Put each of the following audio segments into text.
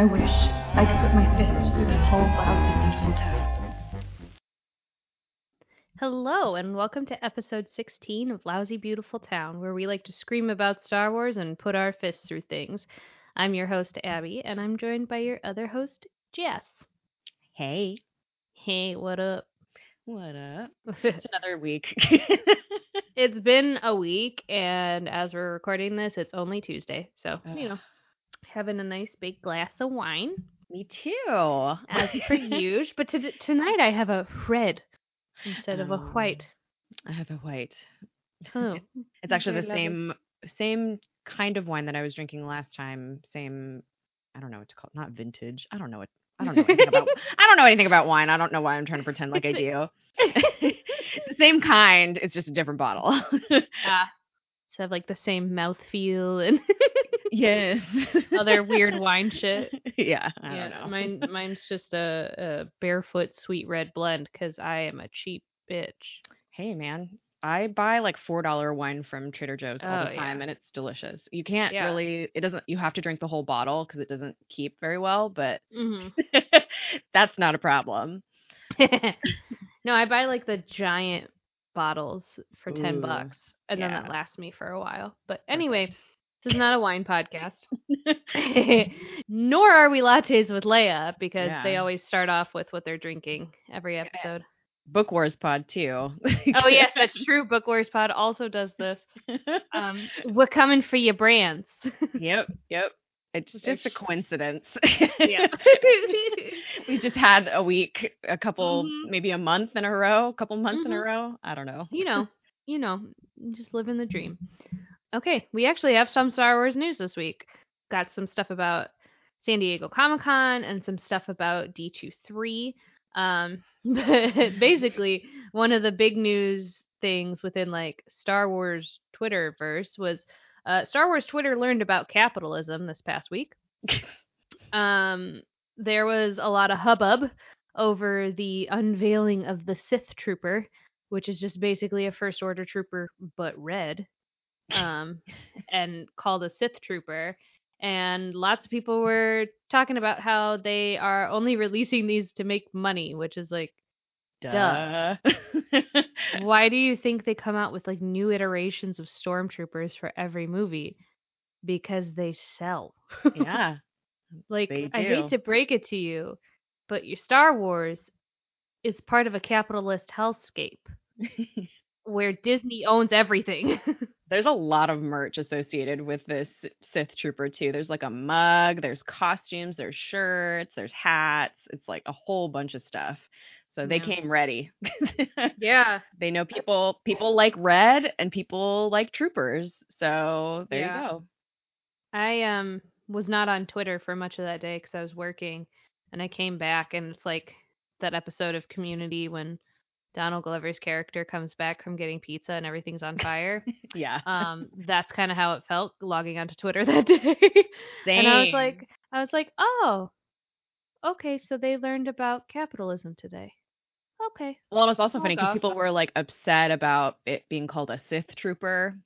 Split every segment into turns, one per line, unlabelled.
I wish I could put my fist through this whole lousy, beautiful town.
Hello, and welcome to episode 16 of Lousy Beautiful Town, where we like to scream about Star Wars and put our fists through things. I'm your host, Abby, and I'm joined by your other host, Jess.
Hey,
Hey, what up?
what up? It's another week.
it's been a week, and as we're recording this, it's only Tuesday. So, you know,
Ugh.
Having a nice big glass of wine,
Me too.
as per usual. But to- tonight I have a red instead of a
Oh.
white.
I have a white.
Oh,
It's actually the same same kind of wine that I was drinking last time. Same. I don't know what to call it. Not vintage. I don't know what. I don't know anything about. I don't know anything about wine. I don't know why I'm trying to pretend like I do. it's the same kind. It's just a different bottle.
ah. Have like the same mouth feel and
yes.
other weird wine shit.
Yeah. I
yeah,
don't know.
mine mine's just a, a barefoot sweet red blend because I am a cheap bitch.
Hey man, I buy like four dollar wine from Trader Joe's all
Oh,
the
yeah.
time, and it's delicious. You can't
Yeah.
really. It doesn't. You have to drink the whole bottle because it doesn't keep very well. But
hmm
that's not a problem.
no, I buy like the giant bottles for ten
Ooh,
bucks, and then that lasts me for a while. But anyway, this is not a wine podcast. Nor are we lattes with Leia because they always start off with what they're drinking every episode.
Book Wars Pod too.
oh yes, that's true. Book Wars Pod also does this. Um, we're coming for your brands.
yep. Yep. It's just a coincidence.
yeah.
we just had a week, a couple,
Mhm.
maybe a month in a row, a couple months in a
Mhm.
row. I don't know.
you know, you know, just living the dream. Okay, we actually have some Star Wars news this week. Got some stuff about San Diego Comic Con and some stuff about D23. Um, but basically, one of the big news things within like Star Wars Twitterverse was uh, Star Wars Twitter learned about capitalism this past week. um, there was a lot of hubbub over the unveiling of the Sith Trooper, which is just basically a First Order trooper but red, um, and called a Sith Trooper. And lots of people were talking about how they are only releasing these to make money, which is like,
Duh.
why do you think they come out with like new iterations of stormtroopers for every movie? Because they sell.
yeah.
Like, I hate to break it to you, but your Star Wars is part of a capitalist hellscape where Disney owns everything.
There's a lot of merch associated with this Sith Trooper too. There's like a mug, there's costumes, there's shirts, there's hats. It's like a whole bunch of stuff. So they
Yeah.
came ready.
yeah.
they know people people like red and people like troopers. So there
Yeah.
you go.
I um was not on Twitter for much of that day because I was working, and I came back, and it's like that episode of Community when Donald Glover's character comes back from getting pizza and everything's on fire.
Yeah.
um, that's kind of how it felt logging onto Twitter that day.
Same.
and I was like, I was like, oh, okay, so they learned about capitalism today. Okay.
well, it was also funny because people were like upset about it being called a Sith Trooper.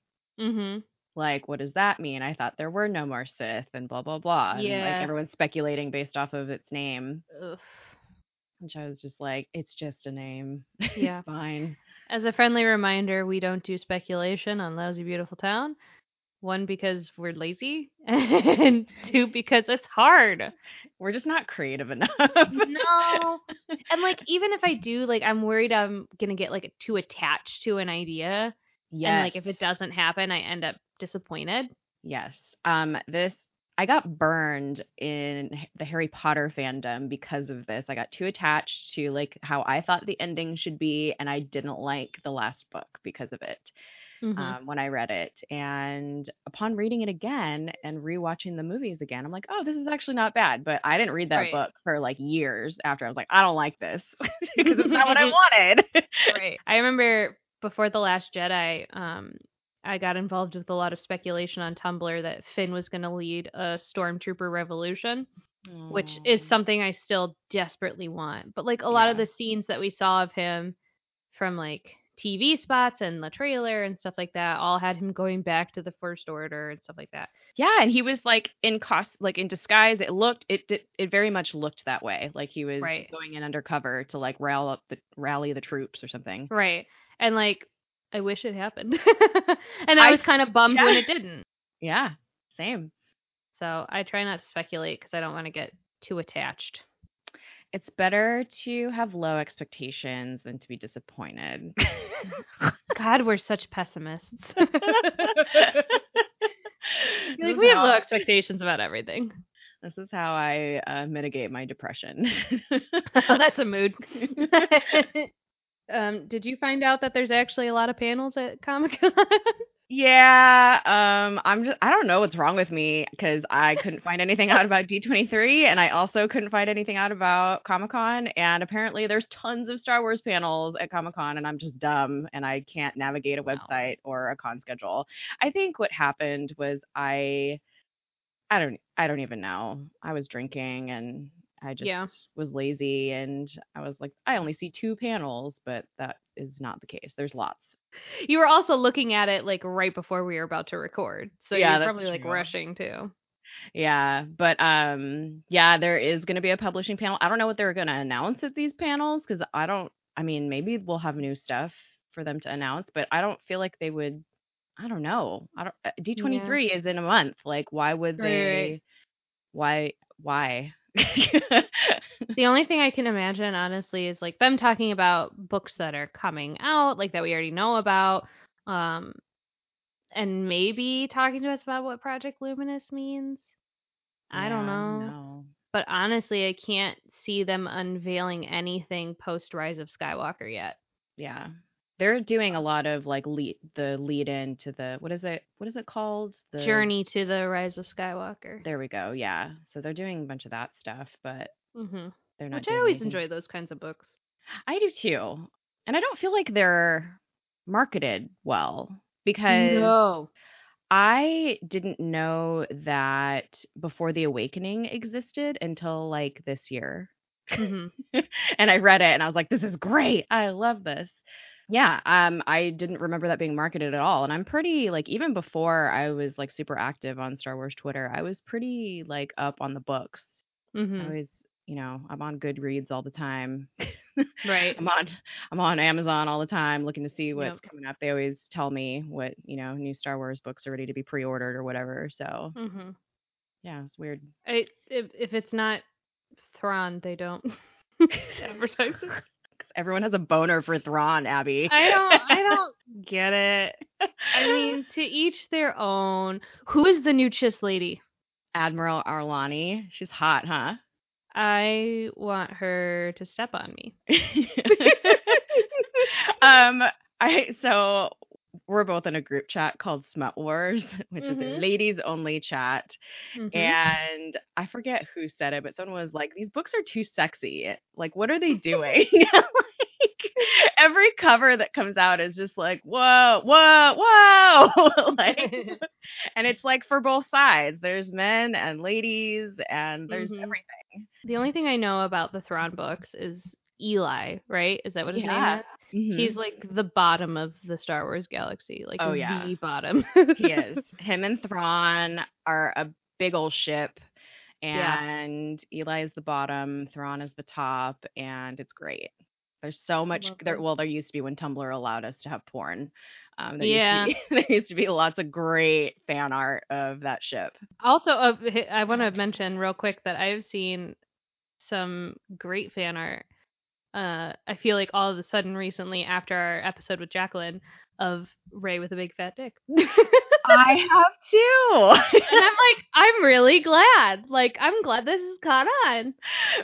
Mm-hmm.
like what does that mean i thought there were no more sith and blah blah blah and
Yeah.
like everyone's speculating based off of its name
Ugh.
Which i was just like it's just a name
Yeah.
it's fine
As a friendly reminder, we don't do speculation on Lousy Beautiful Town. One because we're lazy, and two because it's hard.
we're just not creative enough
no, and like even if I do, like I'm worried I'm gonna get like too attached to an idea,
yes
and like if it doesn't happen, I end up disappointed.
yes um this i got burned in the harry potter fandom because of this i got too attached to like how i thought the ending should be and i didn't like the last book because of it
Mhm.
um, when I read it. And upon reading it again and rewatching the movies again, I'm like, oh, this is actually not bad. But I didn't read that
Right.
book for like years after. I was like, I don't like this because it's not what I wanted.
right. I remember before the Last Jedi, um, I got involved with a lot of speculation on Tumblr that Finn was going to lead a stormtrooper revolution, which is something I still desperately want. But like a lot of the scenes that we saw of him from like TV spots and the trailer and stuff like that all had him going back to the First Order and stuff like that.
Yeah, and he was like in cost, like in disguise. It looked, it it, it very much looked that way. Like he was
Right.
going in undercover to like rally up the rally the troops or something.
Right. And like, I wish it happened. and I
I-
was kind of bummed when it didn't.
Yeah, same.
So I try not to speculate because I don't want to get too attached.
It's better to have low expectations than to be disappointed.
God, we're such pessimists. Like we have low expectations about everything.
This is how I uh, mitigate my depression.
That's a mood. Um, did you find out that there's actually a lot of panels at Comic Con?
yeah, um, I'm just I don't know what's wrong with me because I couldn't find anything out about D23, and I also couldn't find anything out about Comic Con. And apparently, there's tons of Star Wars panels at Comic Con, and I'm just dumb and I can't navigate a
Wow.
website or a con schedule. I think what happened was I, I don't, I don't even know. I was drinking and. I just
Yeah.
was lazy and I was like, I only see two panels, but that is not the case. There's lots.
you were also looking at it like right before we were about to record, so
Yeah,
you're probably like rushing too.
Yeah, but um yeah, there is going to be a publishing panel. I don't know what they're going to announce at these panels cuz I don't I mean, maybe we'll have new stuff for them to announce, but I don't feel like they would I don't know. I don't uh, D23 is in a month. Like why would
Right,
they
right.
why why?
The only thing I can imagine, honestly, is like them talking about books that are coming out, like that we already know about, um, and maybe talking to us about what Project Luminous means. I don't know.
no.
But honestly, I can't see them unveiling anything post Rise of Skywalker yet.
Yeah. They're doing a lot of like lead the lead in to the what is it what is it called? The
Journey to the Rise of Skywalker.
There we go. Yeah. So they're doing a bunch of that stuff, but
hmm
they're not
Which I always
anything-
enjoy those kinds of books.
I do too. And I don't feel like they're marketed well because no. I didn't know that Before the Awakening existed until like this year.
hmm
and I read it and I was like, this is great. I love this. Yeah, um, I didn't remember that being marketed at all. And I'm pretty like even before I was like super active on Star Wars Twitter, I was pretty like up on the books.
hmm
I was, you know, I'm on Goodreads all the time.
Right.
I'm on I'm on Amazon all the time looking to see what's
Yep.
coming up. They always tell me what, you know, new Star Wars books are ready to be pre-ordered or whatever. So,
hmm
yeah, it's weird.
I if if it's not Thrawn, they don't advertise it.
Everyone has a boner for Thrawn, Abby.
I don't I don't get it. I mean, to each their own. Who is the new Chiss lady?
Admiral Ar'alani. She's hot, huh?
I want her to step on me.
um, I so we're both in a group chat called Smut Wars, which is a
Mhm.
ladies only chat.
Mhm.
And I forget who said it, but someone was like, "These books are too sexy. Like, what are they doing?" like every cover that comes out is just like, "Whoa, whoa, whoa!" like, and it's like for both sides. There's men and ladies, and there's
Mhm.
everything.
the only thing I know about the Thrawn books is Eli, right? Is that what his
Yeah.
name is?
Mhm.
He's like the bottom of the Star Wars galaxy, like
Oh,
the
yeah.
bottom.
he is. Him and Thrawn are a big old ship,
Yeah.
and Eli is the bottom, Thrawn is the top, and it's great. There's so much. There, well, there used to be when Tumblr allowed us to have porn. Um, there
Yeah.
Used to be, there used to be lots of great fan art of that ship.
Also, uh, I want to mention real quick that I've seen some great fan art. Uh, I feel like all of a sudden recently, after our episode with Jacqueline, of Rey with a big fat dick.
I have too.
And I'm like, I'm really glad. Like, I'm glad this has caught on.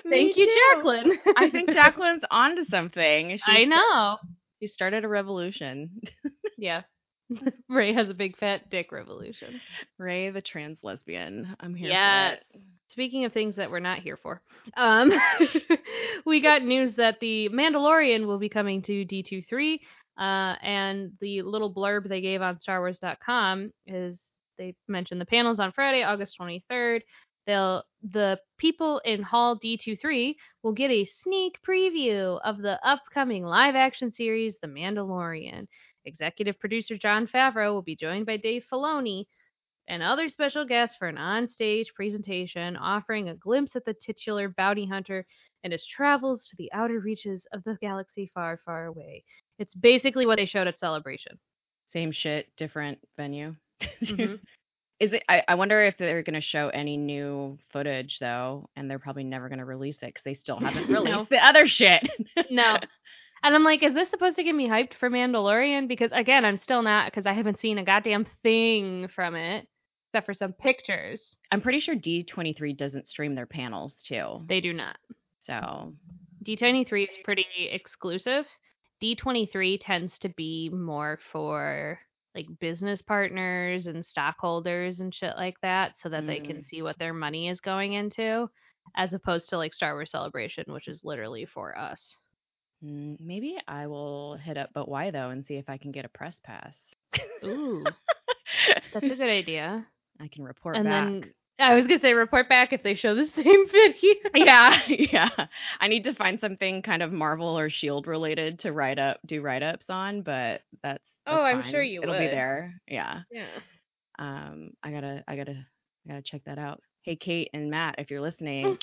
Me
Thank you,
too.
Jacqueline.
I think Jacqueline's onto something. She
I know.
She started a revolution.
Yeah. Rey has a big fat dick revolution.
Rey, the trans lesbian. I'm here it.
Speaking of things that we're not here for, um, we got news that the Mandalorian will be coming to D23, uh, and the little blurb they gave on StarWars.com is they mentioned the panels on Friday, August 23rd. they'll the people in Hall D23 will get a sneak preview of the upcoming live action series The Mandalorian. Executive producer Jon Favreau will be joined by Dave Filoni and other special guests for an on-stage presentation offering a glimpse at the titular bounty hunter and his travels to the outer reaches of the galaxy far, far away. It's basically what they showed at Celebration.
Same shit, different venue.
Mhm.
Is it? I, I wonder if they're going to show any new footage though, and they're probably never going to release it because they still haven't
No.
released the other shit.
No. And I'm like, is this supposed to get me hyped for Mandalorian? Because again, I'm still not because I haven't seen a goddamn thing from it except for some pictures.
I'm pretty sure D23 doesn't stream their panels too.
They do not.
So
D23 is pretty exclusive. D23 tends to be more for like business partners and stockholders and shit like that so that they can mm. see what their money is going into as opposed to like Star Wars Celebration which is literally for us.
Mm, maybe I will hit up, but why though, and see if I can get a press pass.
Ooh, that's a good idea.
I can report
and
back.
then I was gonna say report back if they show the same video.
yeah, yeah. I need to find something kind of Marvel or Shield related to write up, do write ups on, but that's,
Oh,
that's
I'm sure you
It'll be there. Yeah.
Yeah.
Um, I gotta, I gotta, I gotta check that out. Hey, Kate and Matt, if you're listening.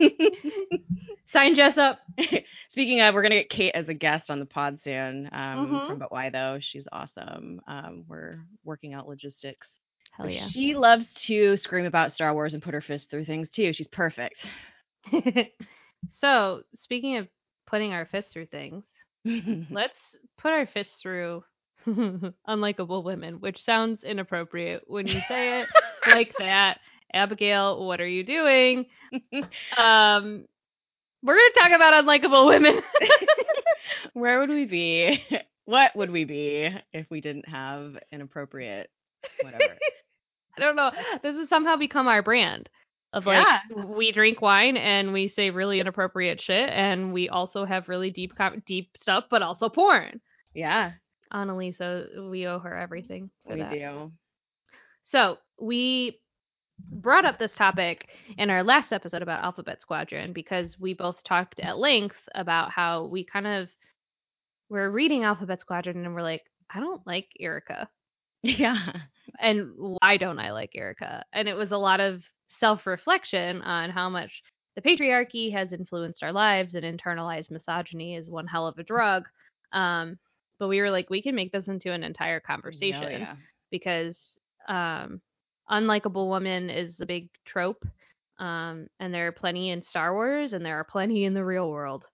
Sign Jess up.
Speaking of, we're gonna get Kate as a guest on the pod soon. Um,
Mhm.
from But Why Though? She's awesome. Um, we're working out logistics.
Hell yeah.
She loves to scream about Star Wars and put her fist through things too. She's perfect.
so speaking of putting our fists through things, let's put our fists through unlikable women, which sounds inappropriate when you say it like that. Abigail, what are you doing? Um, we're gonna talk about unlikable women.
Where would we be? What would we be if we didn't have inappropriate whatever?
I don't know. This has somehow become our brand of like
Yeah.
we drink wine and we say really inappropriate shit, and we also have really deep deep stuff, but also porn.
yeah,
Annalisa, we owe her everything for
we
that.
do.
So we brought up this topic in our last episode about Alphabet Squadron because we both talked at length about how we kind of were reading Alphabet Squadron and we're like, I don't like Erica.
Yeah.
And why don't I like Erica? And it was a lot of self reflection on how much the patriarchy has influenced our lives and internalized misogyny is one hell of a drug. Um, but we were like, we can make this into an entire conversation
yeah.
because um unlikable woman is a big trope um and there are plenty in Star Wars and there are plenty in the real world.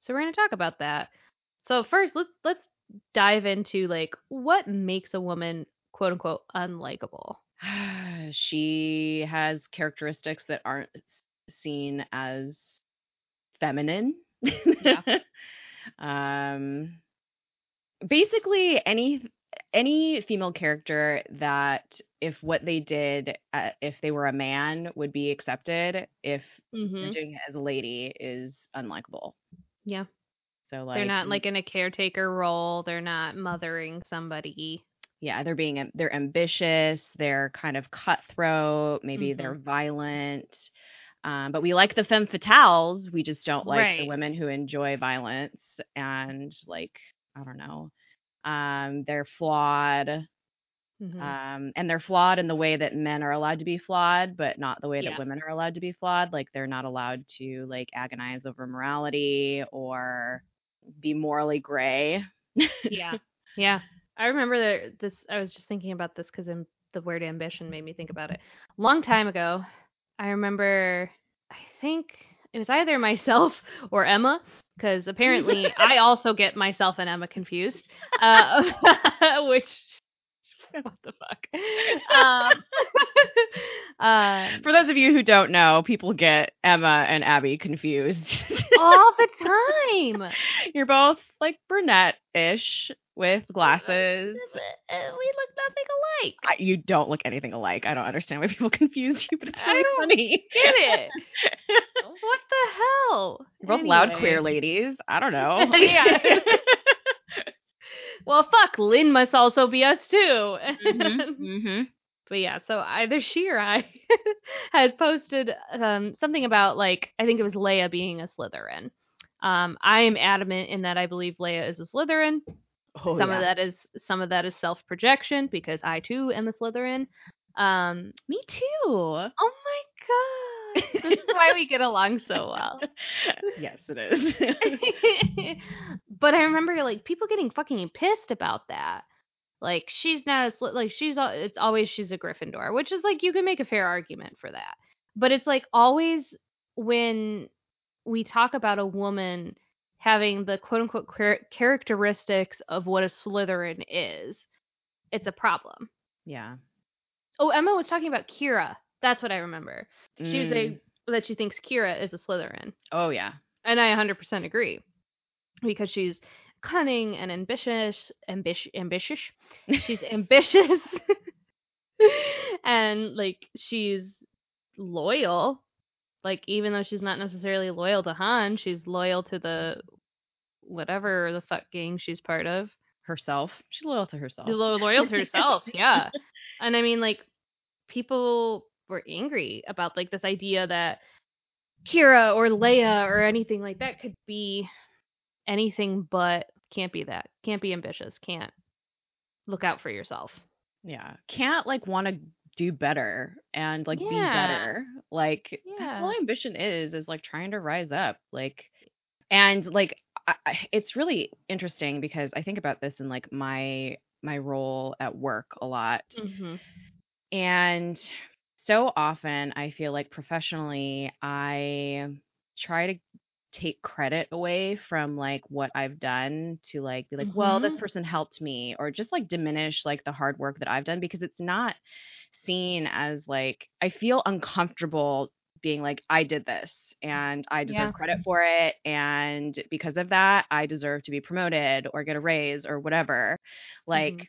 So we're going to talk about that. So first let's let's dive into like what makes a woman quote unquote unlikable.
she has characteristics that aren't seen as feminine. um basically any any female character that if what they did uh, if they were a man would be accepted if they're
Mhm.
doing it as a lady is unlikable.
Yeah.
So like
They're not like in a caretaker role, they're not mothering somebody.
yeah they're being they're ambitious they're kind of cutthroat maybe they're
Mm-hmm.
violent um, but we like the femme fatales we just don't like the women who enjoy violence and like i don't know um, they're flawed
Mhm.
um, and they're flawed in the way that men are allowed to be flawed but not the way
Yeah.
that women are allowed to be flawed. Like they're not allowed to like agonize over morality or be morally gray.
Yeah. Yeah. I remember that this i was just thinking about this because the word ambition made me think about it. Long time ago i remember i think it was either myself or emma because apparently i also get myself and emma confused uh, which what the fuck um, uh,
For those of you who don't know, people get Emma and Abby confused.
all the time
You're both like brunette-ish with glasses.
Uh, we look nothing alike
I, you don't look anything alike. I don't understand why people confuse you, but it's
I don't
funny.
get it what the hell
You're both loud queer ladies. I don't know.
Yeah. Well, fuck, Lynn must also be us too.
hmm
But yeah, so either she or I had posted um, something about like I think it was Leia being a Slytherin. Um, I am adamant in that I believe Leia is a Slytherin.
Oh,
some
yeah.
of that is some of that is self projection because I too am a Slytherin. Um,
Me too.
oh my god, this is why we get along so well.
yes, it is.
But I remember like people getting fucking pissed about that. Like she's not a sli- like she's it's always she's a Gryffindor, which is like you can make a fair argument for that. But it's like always when we talk about a woman having the quote unquote char- characteristics of what a Slytherin is, it's a problem.
yeah.
Oh, Emma was talking about Qi'ra. That's what I remember. She was
Mm.
saying that she thinks Qi'ra is a Slytherin.
Oh yeah.
And I 100% agree because she's cunning and ambitious, ambitious, ambitious. She's ambitious, and like she's loyal. Like even though she's not necessarily loyal to Han, she's loyal to the whatever the fuck gang she's part of.
Herself. She's loyal to herself.
Lo- loyal to herself, yeah. And I mean, like people were angry about like this idea that Qi'ra or Leia or anything like that could be anything but can't be that. Can't be ambitious. Can't look out for yourself.
Yeah. Can't like want to do better and like be better. Like that's
Yeah.
all ambition is is like trying to rise up. Like and like I- it's really interesting because I think about this in like my my role at work a lot.
Mm-hmm.
And so often I feel like professionally I try to take credit away from like what I've done to like be like, well, this
Mhm.
person helped me or just like diminish like the hard work that I've done because it's not seen as like I feel uncomfortable being like I did this and I deserve
Yeah.
credit for it and because of that I deserve to be promoted or get a raise or whatever. Like
Mhm.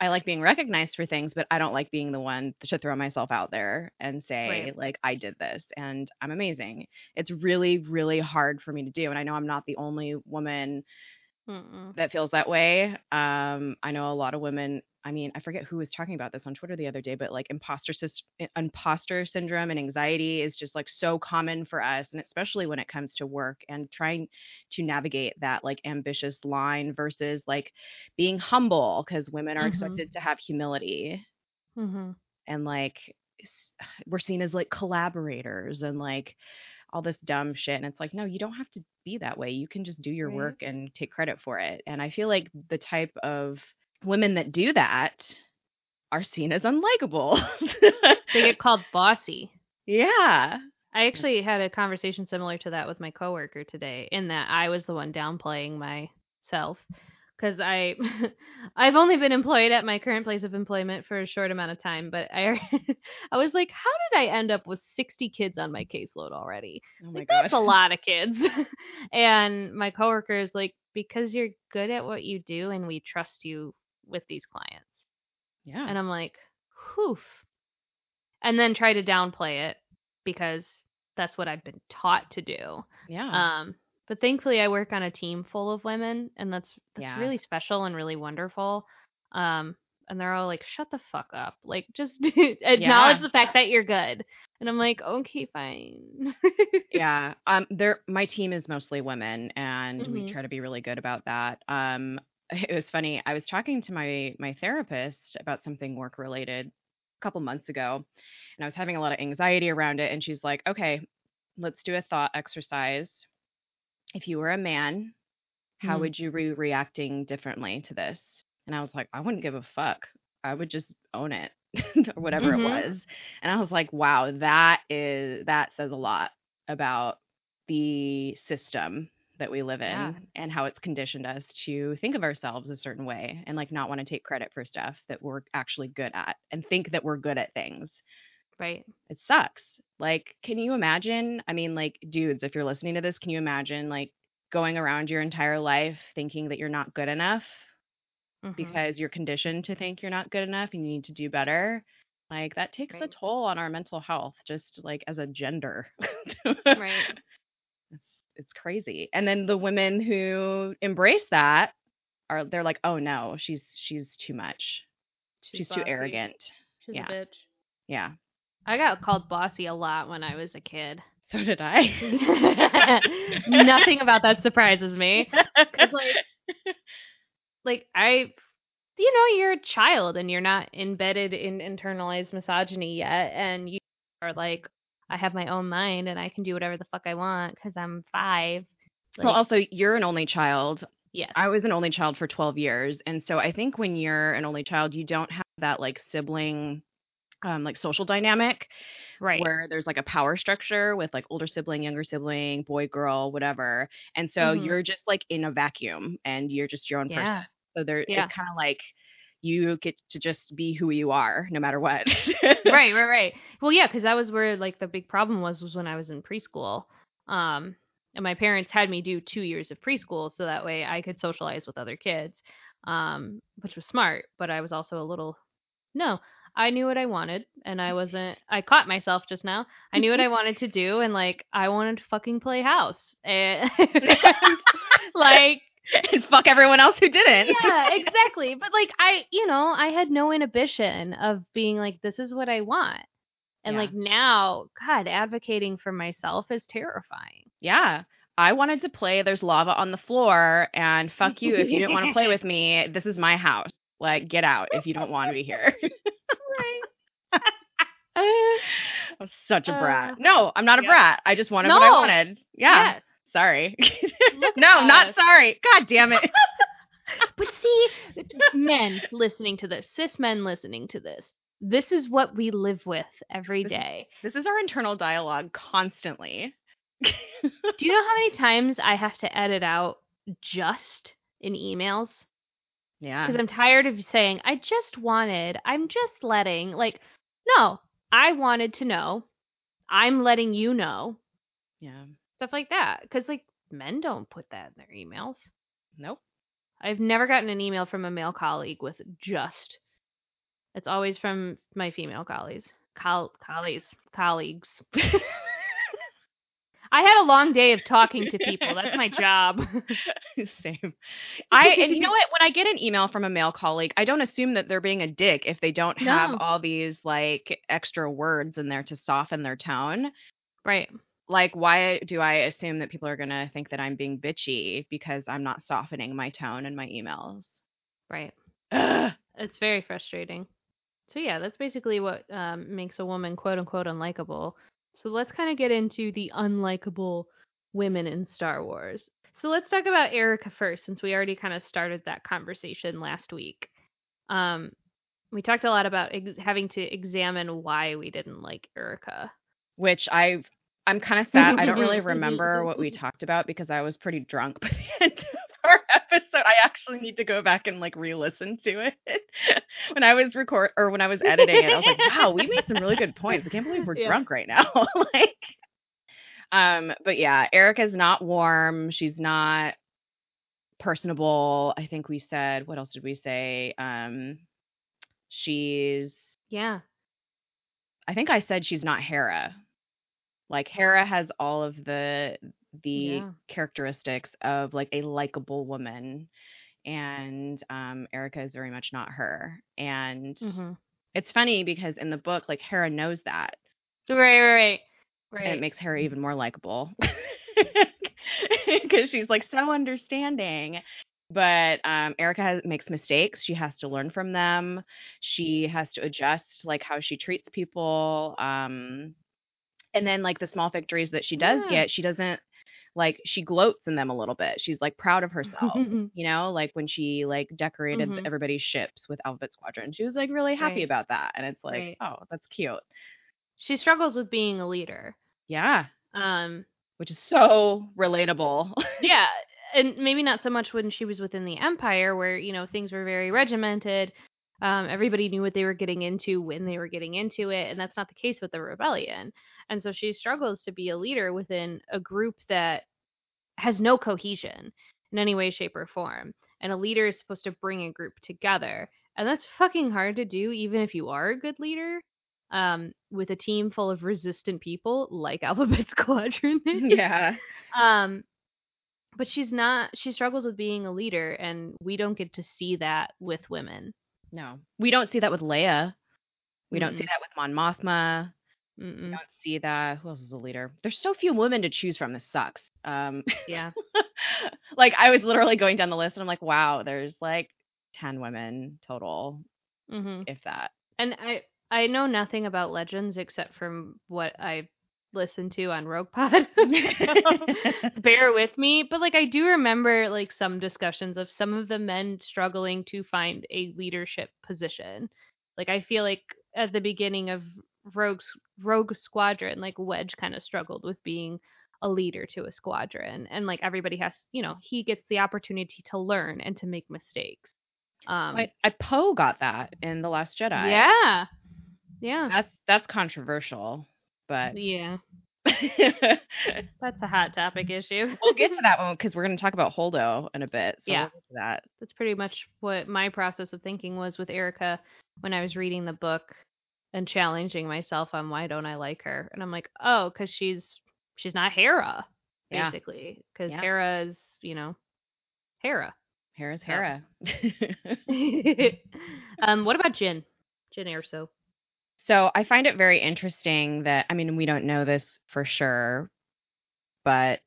I like being recognized for things, but I don't like being the one to throw myself out there and say,
Right.
like, I did this and I'm amazing. It's really, really hard for me to do. And I know I'm not the only woman
Mm-mm.
that feels that way. Um, I know a lot of women. I mean, I forget who was talking about this on Twitter the other day, but like imposter imposter syndrome and anxiety is just like so common for us, and especially when it comes to work and trying to navigate that like ambitious line versus like being humble because women are
Mhm.
expected to have humility
Mm-hmm.
and like we're seen as like collaborators and like all this dumb shit and it's like no you don't have to be that way you can just do your
Right.
work and take credit for it and i feel like the type of women that do that are seen as unlikable
They get called bossy.
yeah
I actually had a conversation similar to that with my coworker today, in that I was the one downplaying myself because I I've only been employed at my current place of employment for a short amount of time, but I I was like, how did I end up with sixty kids on my caseload already?
oh my
Like,
god
that's a lot of kids. and my coworker is like, because you're good at what you do and we trust you with these clients.
yeah
And I'm like, whew. And then try to downplay it because that's what I've been taught to do.
yeah
Um, but thankfully, I work on a team full of women, and that's that's
Yeah.
really special and really wonderful. Um, and they're all like, "Shut the fuck up! Like, just acknowledge
Yeah.
the fact that you're good." And I'm like, "Okay, fine."
yeah um there my team is mostly women and we
Mhm.
try to be really good about that um it was funny i was talking to my my therapist about something work related a couple months ago and i was having a lot of anxiety around it and she's like okay let's do a thought exercise if you were a man how
Hmm.
would you be reacting differently to this and i was like i wouldn't give a fuck i would just own it or whatever
Mhm.
it was and i was like wow that is that says a lot about the system that we live in
Yeah.
and how it's conditioned us to think of ourselves a certain way and like not want to take credit for stuff that we're actually good at and think that we're good at things
right?
it sucks like can you imagine i mean like dudes if you're listening to this can you imagine like going around your entire life thinking that you're not good enough
Mhm.
because you're conditioned to think you're not good enough and you need to do better like that takes a toll on our mental health just like as a gender
right.
It's crazy and then the women who embrace that are they're like oh no she's she's too much she's, too arrogant
She's
Yeah.
a bitch.
Yeah.
I got called bossy a lot when I was a kid.
So did I.
Nothing about that surprises me. Cause like, like I, you know, you're a child and you're not embedded in internalized misogyny yet, and you are like, I have my own mind and I can do whatever the fuck I want because I'm five.
well, also, you're an only child.
yes,
I was an only child for 12 years. And so I think when you're an only child, you don't have that like sibling, um, like social dynamic
right.
where there's like a power structure with like older sibling, younger sibling, boy, girl, whatever. And so
Mhm.
you're just like in a vacuum and you're just your own person.
Yeah,
So there,
Yeah.
it's kind of like you get to just be who you are no matter what.
right, right, right. Well, yeah, because that was where like the big problem was was when I was in preschool. Um, and my parents had me do two years of preschool so that way I could socialize with other kids, um, which was smart. But I was also a little no. I knew what I wanted, and I wasn't. I caught myself just now. I knew what I wanted to do, and like I wanted to fucking play house, and like
and fuck everyone else who didn't.
yeah, exactly. But like I, you know, I had no inhibition of being like, this is what I want. And
Yeah.
like now, God, advocating for myself is terrifying.
Yeah. I wanted to play There's Lava on the Floor and fuck you if you didn't want to play with me. This is my house. Like get out if you don't want to be here. I'm such a brat.
Uh,
no, I'm not a
yeah.
brat. I just wanted what I wanted. Yeah.
Yes.
Sorry. No,
at
not sorry. God damn it.
But see, men listening to this, cis men listening to this, this is what we live with every
This is-
day.
This is our internal dialogue constantly.
Do you know how many times I have to edit out just in emails?
Yeah.
because I'm tired of saying I just wanted, I'm just letting. Like, no, I wanted to know. I'm letting you know
Yeah.
Stuff like that because like men don't put that in their emails.
Nope.
I've never gotten an email from a male colleague with just. It's always from my female colleagues. Col- colleagues. Colleagues. I had a long day of talking to people. That's my job.
Same. I and you know what? When I get an email from a male colleague, I don't assume that they're being a dick if they don't have
No.
all these like extra words in there to soften their tone.
right.
Like, why do I assume that people are gonna think that I'm being bitchy because I'm not softening my tone in my emails?
Right.
Ugh.
It's very frustrating. So yeah, that's basically what um, makes a woman quote unquote unlikable. So let's kind of get into the unlikable women in Star Wars. So let's talk about Erica first, since we already kind of started that conversation last week. Um, we talked a lot about ex- having to examine why we didn't like Erica.
Which I've I'm kind of sad. I don't really remember what we talked about because I was pretty drunk by the end of our episode. I actually need to go back and like re-listen to it. when I was record or when I was editing it, I was like, "Wow, we made some really good points. I can't believe we're
Yeah.
drunk right now." like, um, but yeah, Erica's not warm. She's not personable. I think we said. What else did we say? Um, she's
Yeah.
I think I said she's not Hera. Like Hera has all of the the
Yeah.
characteristics of like a likable woman and um Erica is very much not her. And
hmm
it's funny because in the book like Hera knows that
Right, right, right. Right.
and it makes Hera even more likable. Cuz she's like so understanding. But um, Erica has, makes mistakes. She has to learn from them. She has to adjust, like how she treats people. Um, and then, like the small victories that she does
Yeah.
get, she doesn't like. She gloats in them a little bit. She's like proud of herself. you know, like when she like decorated
Mhm.
everybody's ships with Alphabet Squadron, she was like really happy
Right.
about that. And it's like,
Right.
oh, that's cute.
she struggles with being a leader.
Yeah,
Um,
which is so relatable.
yeah and maybe not so much when she was within the empire where you know things were very regimented um, everybody knew what they were getting into when they were getting into it and that's not the case with the rebellion and so she struggles to be a leader within a group that has no cohesion in any way shape or form and a leader is supposed to bring a group together and that's fucking hard to do even if you are a good leader um, with a team full of resistant people like alphabet squadron
yeah.
um, but she's not. She struggles with being a leader, and we don't get to see that with women.
No, we don't see that with Leia. We don't see that with Mon Mothma. We
Mm-mm.
don't see that. Who else is a leader? There's so few women to choose from. This sucks. Um,
Yeah.
like I was literally going down the list and I'm like, wow, there's like ten women total,
Mm-hmm.
if that.
And I I know nothing about legends except from what I listened to on Rogue Pod. Bear with me, but like I do remember like some discussions of some of the men struggling to find a leadership position. Like I feel like at the beginning of Rogue's Rogue Squadron, like Wedge kind of struggled with being a leader to a squadron, and like everybody has, you know, he gets the opportunity to learn and to make mistakes. Um,
I, I Poe got that in the Last Jedi.
yeah, yeah,
that's that's controversial, but
yeah. That's a hot topic issue.
We'll get to that one because we're going to talk about Holdo in a bit. So
Yeah.
we'll get to that.
That's pretty much what my process of thinking was with Erica when I was reading the book and challenging myself on why don't I like her. And I'm like, oh, because she's she's not Hera, basically. Because
Yeah.
Hera is, you know, Hera.
Hera's Hera.
um, what about Jyn? Jyn Erso.
So I find it very interesting that I mean we don't know this for sure, but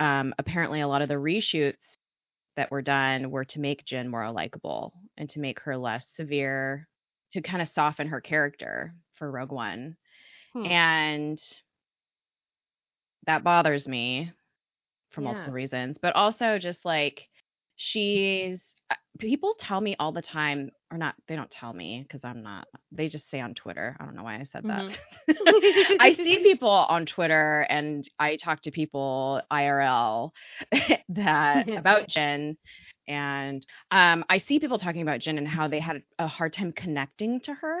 um, apparently a lot of the reshoots that were done were to make Jyn more likable and to make her less severe, to kind of soften her character for Rogue One,
Hmm.
and that bothers me for
Yeah.
multiple reasons, but also just like she's uh, people tell me all the time or not they don't tell me because i'm not they just say on twitter i don't know why i said that. I see people on twitter and i talk to people irl that about Jyn and um, i see people talking about Jyn and how they had a hard time connecting to her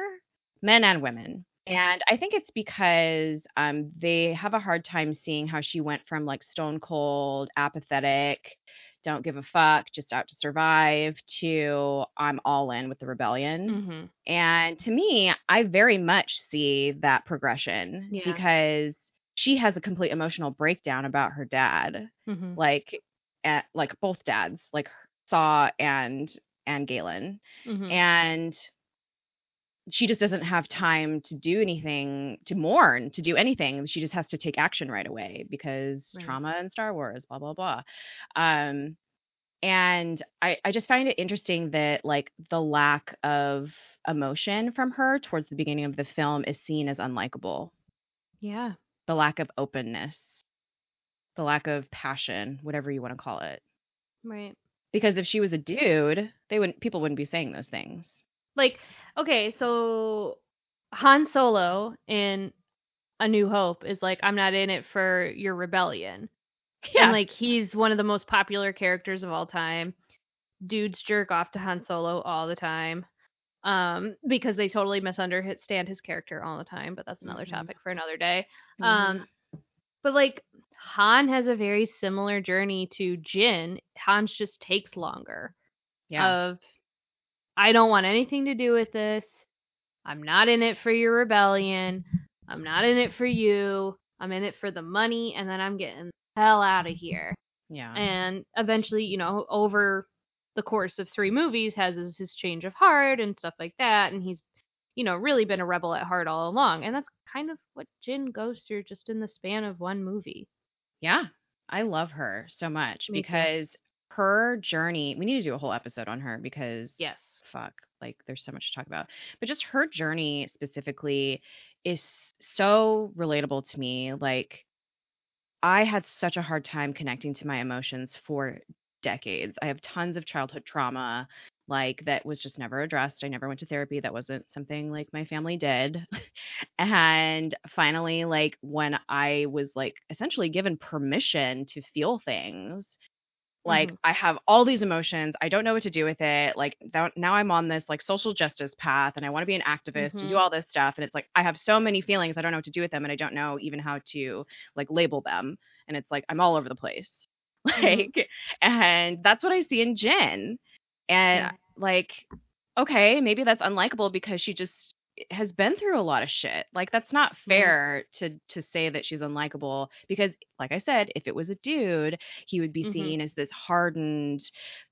men and women and i think it's because um, they have a hard time seeing how she went from like stone cold apathetic don't give a fuck, just out to survive, to I'm all in with the rebellion.
hmm
And to me, I very much see that progression
Yeah.
because she has a complete emotional breakdown about her dad,
hmm
like at, like both dads, like Saw and and Galen,
hmm
and she just doesn't have time to do anything to mourn to do anything she just has to take action right away because
Right.
trauma and star wars blah blah blah um and I, I just find it interesting that like the lack of emotion from her towards the beginning of the film is seen as unlikable
Yeah.
the lack of openness the lack of passion whatever you want to call it
Right.
because if she was a dude they wouldn't people wouldn't be saying those things
Like, okay, so Han Solo in A New Hope is like, I'm not in it for your rebellion. And like he's one of the most popular characters of all time. Dudes jerk off to Han Solo all the time. Um, because they totally misunderstand his character all the time, but that's another
Mhm.
topic for another day.
Mhm.
Um but like Han has a very similar journey to Jyn. Han's just takes longer
yeah
of I don't want anything to do with this. I'm not in it for your rebellion. I'm not in it for you. I'm in it for the money and then I'm getting the hell out of here.
yeah
And eventually, you know, over the course of three movies has his, his change of heart and stuff like that and he's you know, really been a rebel at heart all along. And that's kind of what Jyn goes through just in the span of one movie.
Yeah, I love her so much
Me too.
because her journey, we need to do a whole episode on her because
Yes.
Fuck, like there's so much to talk about. But just her journey specifically is so relatable to me. Like I had such a hard time connecting to my emotions for decades. I have tons of childhood trauma like that was just never addressed. I never went to therapy. That wasn't something like my family did. and finally like when I was like essentially given permission to feel things, like
Mhm.
I have all these emotions. I don't know what to do with it. Like th- now I'm on this like social justice path and I want to be an activist and do all this stuff and it's like I have so many feelings I don't know what to do with them and I don't know even how to like label them and it's like I'm all over the place. Like and that's what I see in Jyn. And
Yeah.
like okay, maybe that's unlikable because she just has been through a lot of shit. Like that's not fair to to say that she's unlikable because like I said, if it was a dude, he would be
Mhm.
seen as this hardened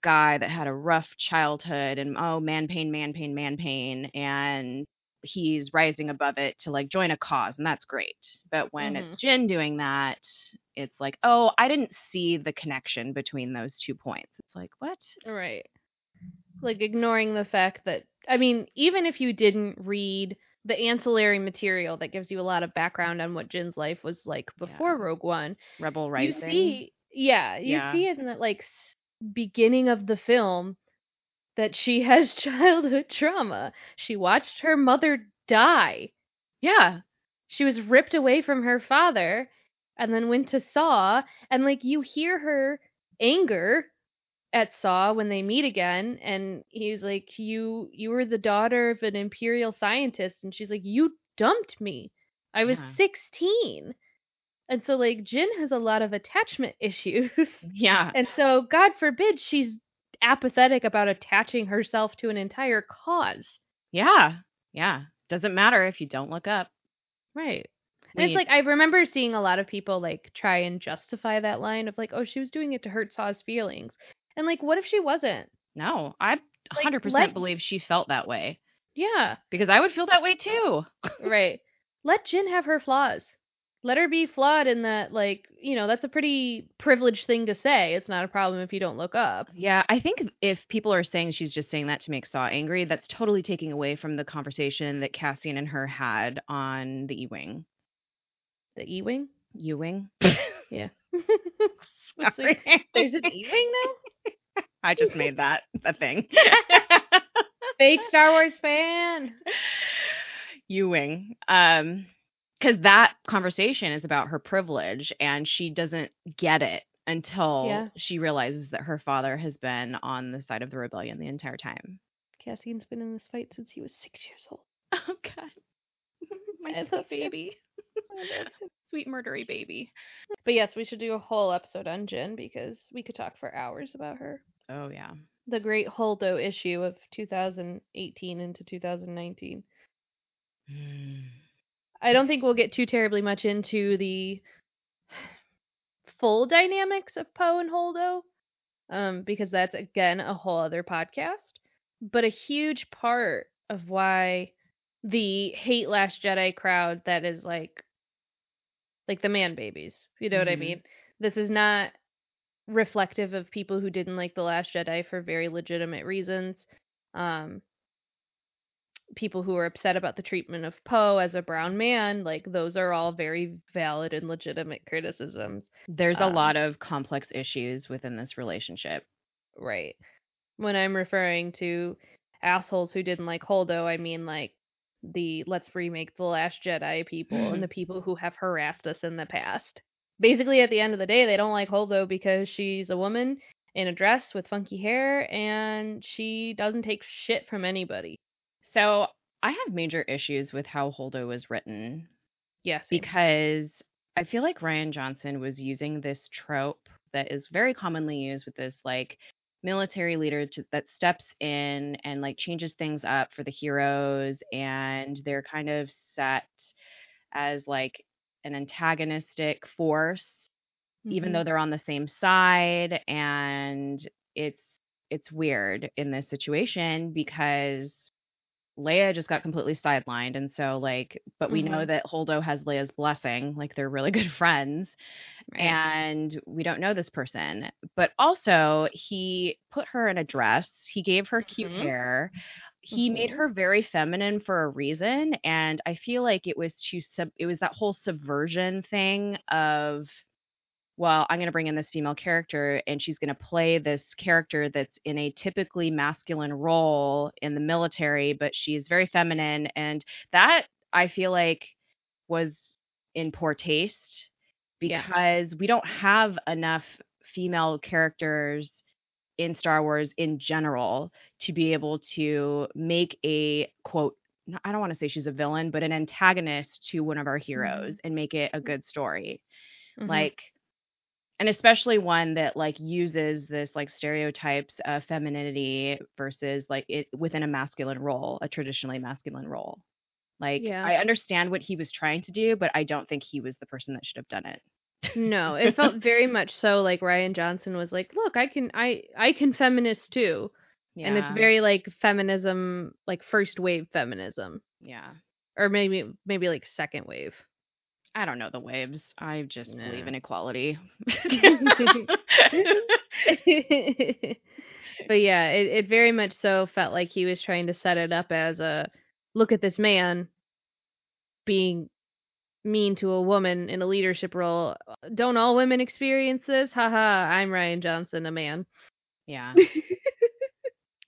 guy that had a rough childhood and oh man pain man pain man pain and he's rising above it to like join a cause and that's great but when it's
Mhm.
Jyn doing that it's like oh i didn't see the connection between those two points it's like what
Right. Like ignoring the fact that I mean, even if you didn't read the ancillary material that gives you a lot of background on what Jyn's life was like before Rogue One,
rebel rising
you see yeah, you
Yeah.
see in the like beginning of the film that she has childhood trauma. She watched her mother die.
yeah
She was ripped away from her father and then went to Saw and like you hear her anger at Saw when they meet again and he's like you you were the daughter of an imperial scientist and she's like you dumped me. I was
Yeah.
16. And so like Jyn has a lot of attachment issues.
yeah
and so god forbid she's apathetic about attaching herself to an entire cause.
yeah yeah doesn't matter if you don't look up
Right.
We
And it's like I remember seeing a lot of people like try and justify that line of like, oh, she was doing it to hurt Saw's feelings. And like, what if she wasn't?
no i
Like,
100%
let-
believe she felt that way
Yeah.
because i would feel that way too
right. Let Jyn have her flaws. Let her be flawed in that, like, you know, that's a pretty privileged thing to say. It's not a problem if you don't look up.
Yeah, I think if people are saying she's just saying that to make Saw angry, that's totally taking away from the conversation that Cassian and her had on the E-wing.
The E Wing?
U-wing?
Yeah. There's an E Wing now?
I just made that a thing.
Fake Star Wars fan.
U-wing. Um, because that conversation is about her privilege, and she doesn't get it until
Yeah.
she realizes that her father has been on the side of the rebellion the entire time.
Cassian's been in this fight since he was six years old.
Oh God, my
I
sweet
love him.
baby, sweet murdery baby.
But yes, we should do a whole episode on Jyn because we could talk for hours about her.
Oh yeah.
The great Holdo issue of 2018 into 2019. I don't think we'll get too terribly much into the full dynamics of Poe and Holdo, um, because that's again a whole other podcast. But a huge part of why the hate Last Jedi crowd that is like, like the man babies, you know what I
Mhm.
mean? This is not reflective of people who didn't like the Last Jedi for very legitimate reasons. Um, people who are upset about the treatment of Poe as a brown man, like those are all very valid and legitimate criticisms.
There's a
Um,
lot of complex issues within this relationship.
Right. When I'm referring to assholes who didn't like Holdo, I mean like the let's remake The Last Jedi people and mm. the people who have harassed us in the past. Basically, at the end of the day, they don't like Holdo because she's a woman in a dress with funky hair and she doesn't take shit from anybody.
So I have major issues with how Holdo was written
Yes.
because I feel like Rian Johnson was using this trope that is very commonly used with this like military leader to, that steps in and like changes things up for the heroes and they're kind of set as like an antagonistic force even though mm-hmm. they're on the same side and it's it's weird in this situation because Leia just got completely sidelined and so like but we know
Mhm.
that Holdo has Leia's blessing like they're really good friends
Right.
and we don't know this person but also he put her in a dress he gave her cute
Mhm.
hair he made
Mhm.
her very feminine for a reason and i feel like it was to sub it was that whole subversion thing of well i'm going to bring in this female character and she's going to play this character that's in a typically masculine role in the military but she's very feminine and that i feel like was in poor taste
Yeah.
because we don't have enough female characters in Star Wars in general to be able to make a quote I don't want to say she's a villain, but an antagonist to one of our heroes and make it a good story.
Mhm.
Like and especially one that like uses this like stereotypes of femininity versus like it within a masculine role, a traditionally masculine role. Like
Yeah.
I understand what he was trying to do, but I don't think he was the person that should have done it.
No, it felt very much so like Rian Johnson was like, "Look, I can I I can feminist too." And it's very like feminism, like first wave feminism.
Yeah.
or maybe maybe like second wave.
I don't know the waves. I just believe in equality.
but yeah, it, it very much so felt like he was trying to set it up as a look at this man being mean to a woman in a leadership role. Don't all women experience this? Haha, I'm Rian Johnson, a man.
yeah.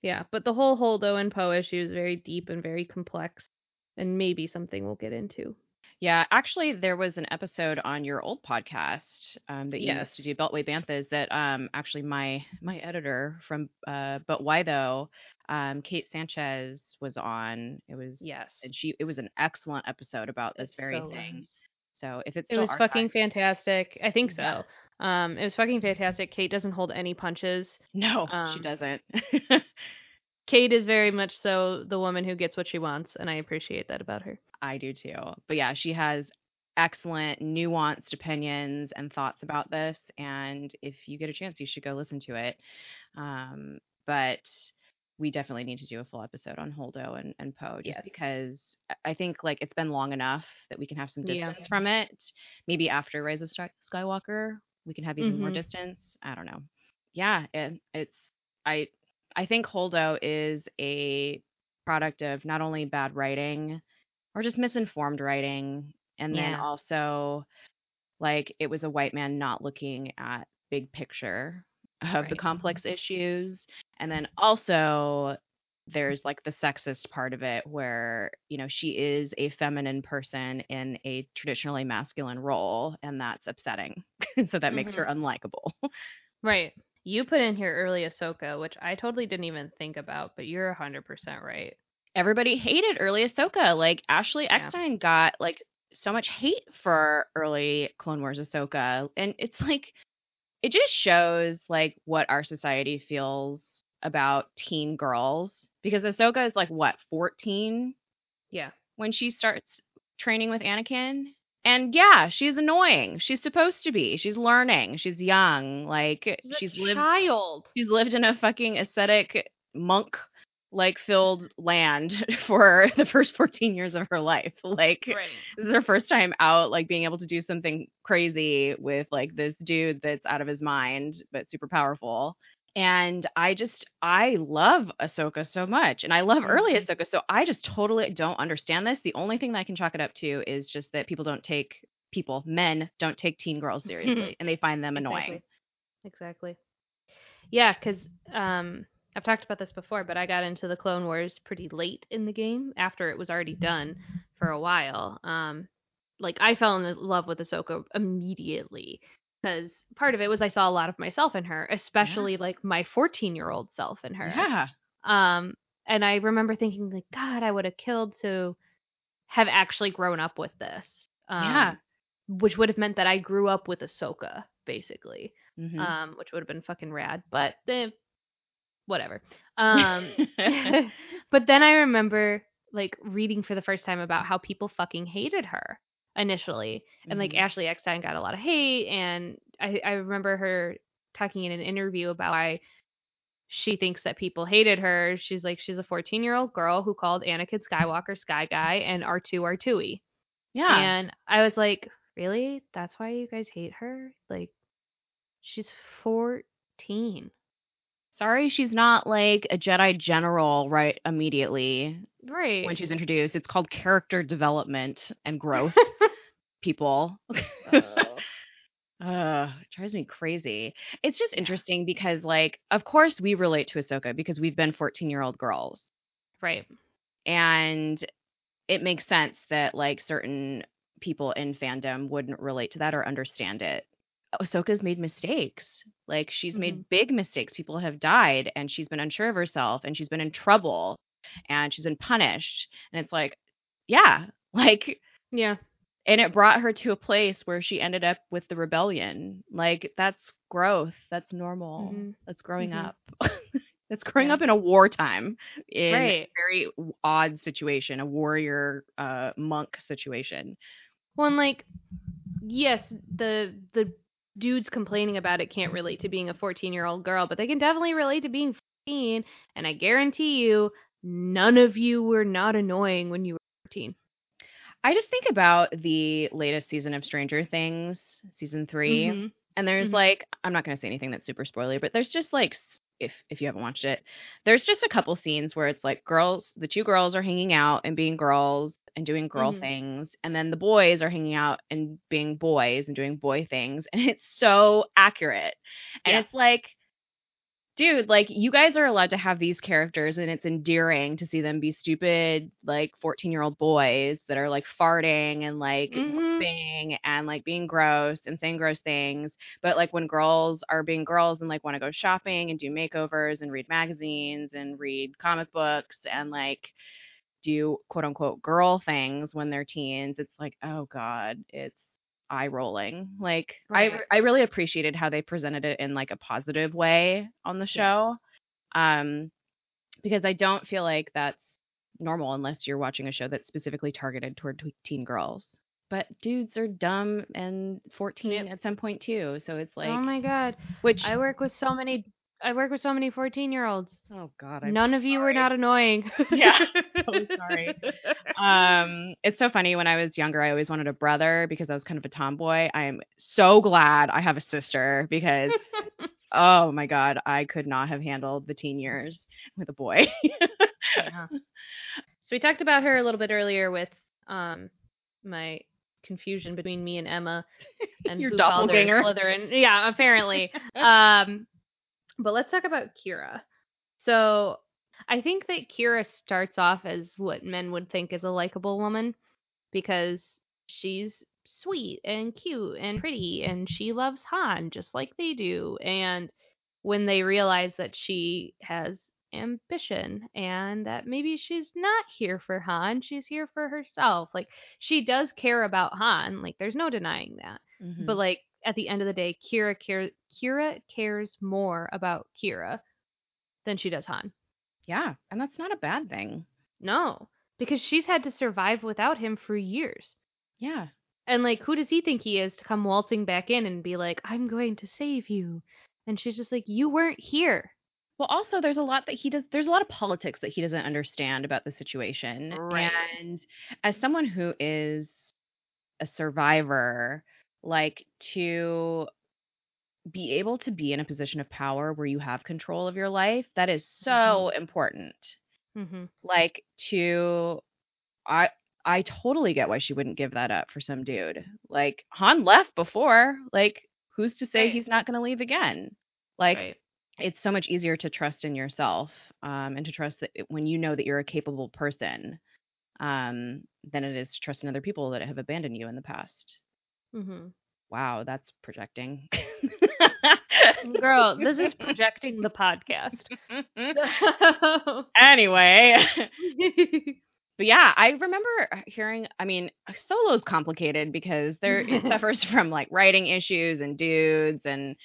Yeah, but the whole Holdo and Poe issue is very deep and very complex, and maybe something we'll get into.
Yeah, actually, there was an episode on your old podcast um, that you used to do, Beltway Banthas, that um, actually my my editor from uh, But Why Though, um, Kate Sanchez was on. It was
Yes.
and she it was an excellent episode about this
It
very
so
thing.
was.
So if it's
It was fucking fantastic. I think so.
Yeah.
Um, it was fucking fantastic. Kate doesn't hold any punches.
no, she
um,
doesn't.
Kate is very much so the woman who gets what she wants, and I appreciate that about her.
I do too. But yeah, she has excellent, nuanced opinions and thoughts about this. And if you get a chance, you should go listen to it. Um, but we definitely need to do a full episode on Holdo and, and Poe just
Yes.
because I- think like it's been long enough that we can have some
Yeah.
distance from it. Maybe after Rise of Sky- Skywalker, we can have even more
Mhm.
distance. I don't know. Yeah, it, it's I I think Holdo is a product of not only bad writing or just misinformed writing and then
Yeah.
also like it was a white man not looking at big picture of the complex issues and then also there's like the sexist part of it where you know she is a feminine person in a traditionally masculine role and that's upsetting so that makes her mm-hmm. unlikable
Right. You put in here early Ahsoka, which I totally didn't even think about, but you're 100% right.
everybody hated early Ahsoka. Like Ashley
Yeah.
Eckstein got like so much hate for early Clone Wars Ahsoka, and it's like it just shows like what our society feels about teen girls because Ahsoka is like what fourteen
Yeah.
when she starts training with Anakin. And yeah, she's annoying. She's supposed to be. She's learning. She's young. Like
She's,
she's
a
lived
child.
she's lived in a fucking ascetic monk like filled land for the first 14 years of her life like
Right.
this is her first time out like being able to do something crazy with like this dude that's out of his mind but super powerful and i just i love ahsoka so much and i love early
Mhm.
ahsoka so i just totally don't understand this the only thing that i can chalk it up to is just that people don't take people men don't take teen girls seriously and they find them annoying
Exactly. Yeah, because um, I've talked about this before, but I got into the Clone Wars pretty late in the game after it was already done for a while. Um, like I fell in love with Ahsoka immediately because part of it was I saw a lot of myself in her, especially like my 14 year old self in her.
yeah
Um, and I remember thinking like, God, I would have killed to have actually grown up with this. Um,
Yeah.
Which would have meant that I grew up with Ahsoka, basically
Mhm.
um, which would have been fucking rad, but eh, whatever. Um, but then I remember like reading for the first time about how people fucking hated her initially, and like
Mhm.
Ashley Eckstein got a lot of hate, and I, I remember her talking in an interview about why she thinks that people hated her. She's like she's a 14 year old girl who called Anakin Skywalker Sky Guy and R2 R2e.
yeah
And I was like, really? That's why you guys hate her? Like, she's 14.
Sorry, she's not like a Jedi general right immediately
Right.
when she's introduced. It's called character development and growth, people.
Oh.
Ugh, it drives me crazy. It's just interesting because, like, of course we relate to Ahsoka because we've been 14 year old girls.
right.
And it makes sense that, like, certain people in fandom wouldn't relate to that or understand it. Ahsoka's made mistakes. Like, she's made big mistakes. People have died, and she's been unsure of herself, and she's been in trouble, and she's been punished. And it's like, yeah, like,
Yeah.
and it brought her to a place where she ended up with the rebellion. Like, that's growth. That's normal.
Mhm.
That's growing
Mhm.
up. that's growing
Yeah.
up in a wartime, in a very odd situation, a warrior uh, monk situation.
Well, and like, yes, the the dudes complaining about it can't relate to being a 14 year old girl, but they can definitely relate to being 14. And I guarantee you, none of you were not annoying when you were 14.
I just think about the latest season of Stranger Things, season 3
Mhm.
and there's
Mhm.
like I'm not going to say anything that's super spoilery, but there's just like if if you haven't watched it, there's just a couple scenes where it's like girls, the two girls are hanging out and being girls and doing girl
Mhm.
things, and then the boys are hanging out and being boys and doing boy things, and it's so accurate. And
Yeah.
it's like dude, like you guys are allowed to have these characters and it's endearing to see them be stupid like 14-year-old boys that are like farting and like
Mhm.
being and like being gross and saying gross things but like when girls are being girls and like want to go shopping and do makeovers and read magazines and read comic books and like do quote unquote girl things when they're teens it's like oh god it's eye rolling like i
Right.
i really appreciated how they presented it in like a positive way on the show um because i don't feel like that's normal unless you're watching a show that's specifically targeted toward teen girls but dudes are dumb and 14
Yep.
at some point too so it's like
oh my god.
which
I work with so many I work with so many 14-year-olds.
oh god I'm
None of you were not annoying.
Yeah, so sorry. um it's so funny when i was younger i always wanted a brother because i was kind of a tomboy i am so glad i have a sister because oh my god i could not have handled the teen years with a boy
Yeah. So we talked about her a little bit earlier with um my confusion between me and Emma and
Your
who called her
doppelganger.
Slytherin. Yeah, apparently. um but let's talk about Qi'ra. So I think that Qi'ra starts off as what men would think is a likable woman because she's sweet and cute and pretty and she loves Han just like they do. And when they realize that she has ambition and that maybe she's not here for Han, she's here for herself. Like she does care about Han, like there's no denying that.
Mm-hmm.
But like at the end of the day, Qi'ra care Qi'ra cares more about Qi'ra than she does Han.
yeah and that's not a bad thing
No, because she's had to survive without him for years.
yeah
And like, who does he think he is to come waltzing back in and be like, "I'm going to save you"? And she's just like, "You weren't here."
Well, also, there's a lot that he does. There's a lot of politics that he doesn't understand about the situation.
Right.
And as someone who is a survivor, like to be able to be in a position of power where you have control of your life, that is so important.
Mm-hmm.
Like to, I. I totally get why she wouldn't give that up for some dude. Like Han left before. Like who's to say
Right.
he's not going to leave again? Like
right.
it's so much easier to trust in yourself um, and to trust that when you know that you're a capable person um, than it is to trust in other people that have abandoned you in the past.
Mm-hmm.
Wow, that's projecting.
Girl, this is projecting the podcast.
anyway, but yeah, I remember hearing. I mean, solo is complicated because there it suffers from like writing issues and dudes and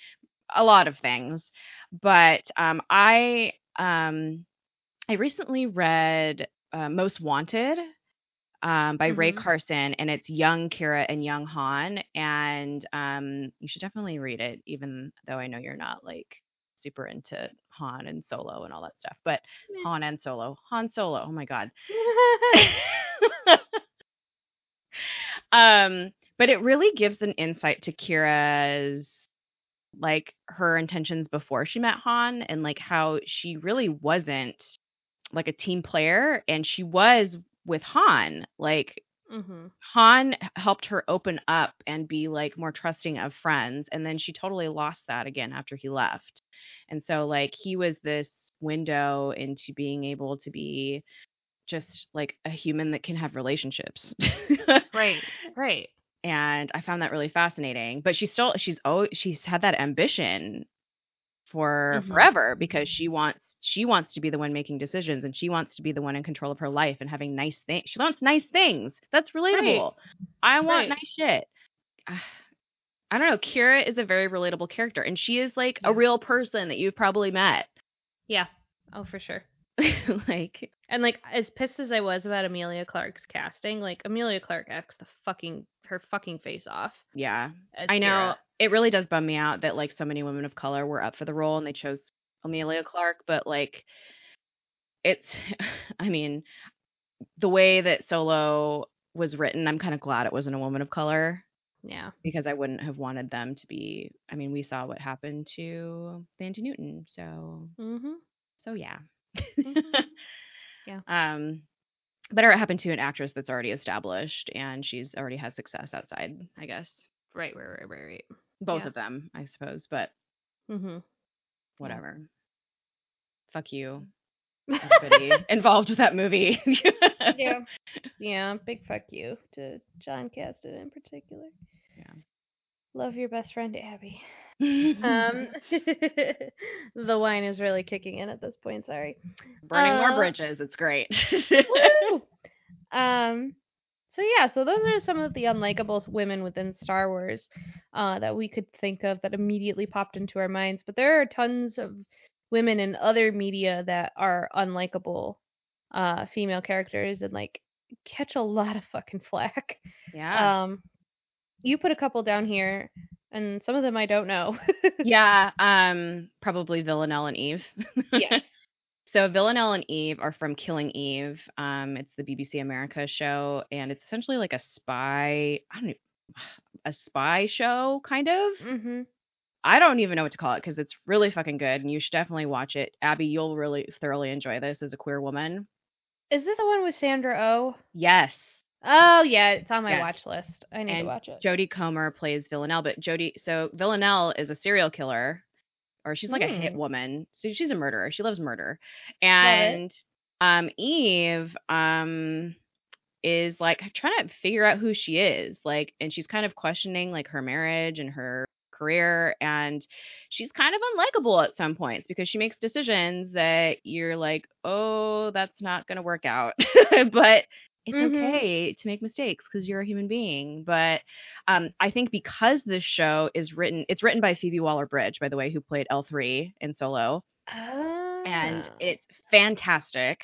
a lot of things. But um, I um, I recently read uh, Most Wanted um, by Rae
Mhm.
Carson, and it's young Qi'ra and young Han, and um, you should definitely read it, even though I know you're not like super into Han and Solo and all that stuff. But
Meh.
Han and Solo, Han Solo, oh my god. um, but it really gives an insight to Qi'ra's like her intentions before she met Han and like how she really wasn't like a team player and she was with Han. Like
mm-hmm.
Han helped her open up and be like more trusting of friends and then she totally lost that again after he left. And so like he was this window into being able to be just like a human that can have relationships.
Right. Right.
and I found that really fascinating. But she's still she's oh she's had that ambition for
Mhm.
forever because she wants she wants to be the one making decisions and she wants to be the one in control of her life and having nice things. She wants nice things. That's relatable. I want
Right.
nice shit. Ah, I don't know. Qi'ra is a very relatable character and she is like
Yeah.
a real person that you've probably met.
Yeah. Oh, for sure.
like
And like, as pissed as I was about Emilia Clarke's casting, like Emilia Clarke acts the fucking her fucking face off.
yeah. I know
Qi'ra.
it really does bum me out that like so many women of color were up for the role and they chose Emilia Clarke, but like it's I mean the way that Solo was written, I'm kind of glad it wasn't a woman of color
Yeah.
because I wouldn't have wanted them to be. I mean, we saw what happened to Thandie Newton, so
Mm-hmm.
so yeah.
Mhm. Yeah.
Um, better it happened to an actress that's already established and she's already had success outside. I guess
Right, right, right, right, right.
both
Yeah.
of them, I suppose, but
Mm-hmm.
whatever. Fuck you, everybody involved with that movie.
yeah. Yeah, big fuck you to Jon Kasdan in particular.
Yeah.
Love your best friend Abby.
Um,
the wine is really kicking in at this point, sorry.
burning
uh,
more bridges. It's great.
Um so yeah, so those are some of the unlikable women within Star Wars uh, that we could think of that immediately popped into our minds. But there are tons of women in other media that are unlikable uh, female characters and like catch a lot of fucking flack.
yeah.
Um, you put a couple down here, and some of them I don't know.
yeah. Um, probably Villanelle and Eve.
yes.
So Villanelle and Eve are from Killing Eve. Um, it's the BBC America show, and it's essentially like a spy. I don't know, a spy show, kind of.
Mm-hmm.
I don't even know what to call it because it's really fucking good, and you should definitely watch it. Abby, you'll really thoroughly enjoy this as a queer woman.
Is this the one with Sandra Oh?
Yes,
Oh yeah, it's on my
Yes.
watch list. I need
And
to watch it.
Jodie Comer plays Villanelle, but Jodie, so Villanelle is a serial killer, or she's like a hit
Hmm.
woman. So she's a murderer. She loves murder, and um, Eve um is like trying to figure out who she is, like, and she's kind of questioning like her marriage and her career, and she's kind of unlikable at some points because she makes decisions that you're like, oh, that's not gonna work out, but it's
Mhm.
okay to make mistakes because you're a human being. But um, I think because this show is written, it's written by Phoebe Waller Bridge, by the way, who played L3 in Solo, and
Ah.
it's fantastic.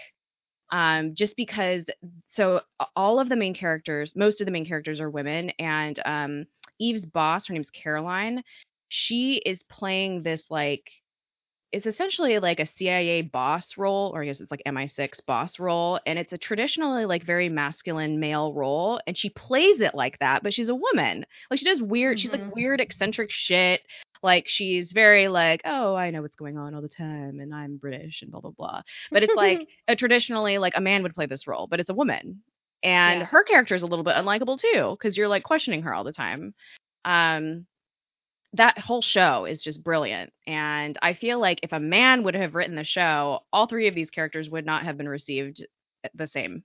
Um, just because, so all of the main characters, most of the main characters are women, and um, Eve's boss, her name's Caroline. She is playing this like it's essentially like a CIA boss role, or I guess it's like MI6 boss role, and it's a traditionally like very masculine male role, and she plays it like that, but she's a woman. Like she does weird, she's
Mhm.
like weird eccentric shit. Like she's very like, oh, I know what's going on all the time, and I'm British and blah blah blah. But it's like a traditionally like a man would play this role, but it's a woman, and
Yeah.
her character is a little bit unlikable too, because you're like questioning her all the time. Um, that whole show is just brilliant. And I feel like if a man would have written the show, all three of these characters would not have been received the same.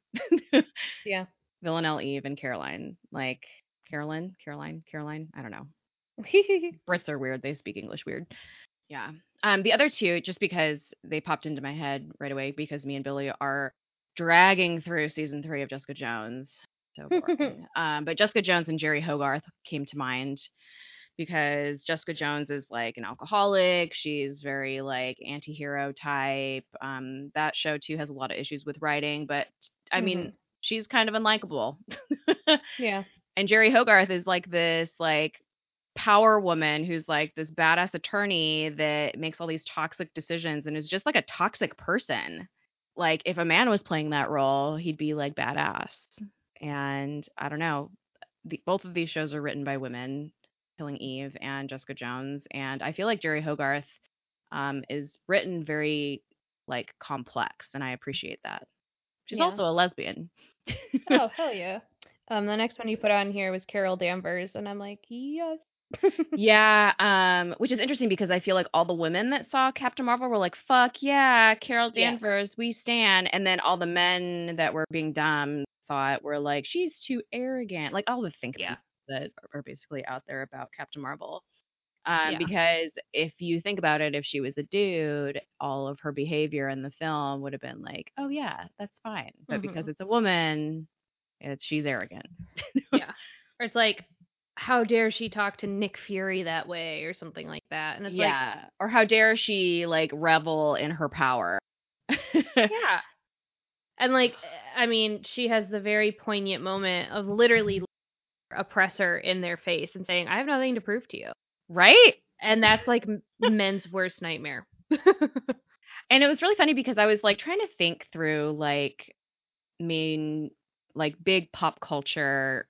yeah.
Villanelle, Eve, and Caroline. Like Carolyn, Caroline, Caroline. I don't know. Brits are weird. They speak English weird. Yeah. Um, the other two, just because they popped into my head right away, because me and Billy are dragging through season three of Jessica Jones. So boring. um, but Jessica Jones and Jeri Hogarth came to mind because Jessica Jones is like an alcoholic. She's very like anti-hero type. Um, that show too has a lot of issues with writing, but I mean,
Mhm.
she's kind of unlikable.
yeah.
and Jeri Hogarth is like this like power woman who's like this badass attorney that makes all these toxic decisions and is just like a toxic person. Like if a man was playing that role, he'd be like badass. And I don't know. The, both of these shows are written by women, Killing Eve and Jessica Jones, and I feel like Jeri Hogarth um, is written very like complex, and I appreciate that. She's
Yeah.
also a lesbian.
Oh hell yeah. Um, the next one you put on here was Carol Danvers, and I'm like, yes.
Yeah, um, which is interesting because I feel like all the women that saw Captain Marvel were like, "Fuck yeah, Carol
Yes.
Danvers, we stand," and then all the men that were being dumb saw it were like, "She's too arrogant." Like all the think
Yeah.
That are basically out there about Captain Marvel. Um,
Yeah.
Because if you think about it, if she was a dude, all of her behavior in the film would have been like, "Oh yeah, that's fine," but because
Mhm.
it's a woman, it's she's arrogant.
yeah. Or it's like, how dare she talk to Nick Fury that way, or something like that. And it's like,
yeah. or how dare she like revel in her power?
yeah. And like, I mean, she has the very poignant moment of literally oppressor in their face and saying, "I have nothing to prove to you,"
right?
and that's like men's worst nightmare.
And it was really funny because I was like trying to think through like main like big pop culture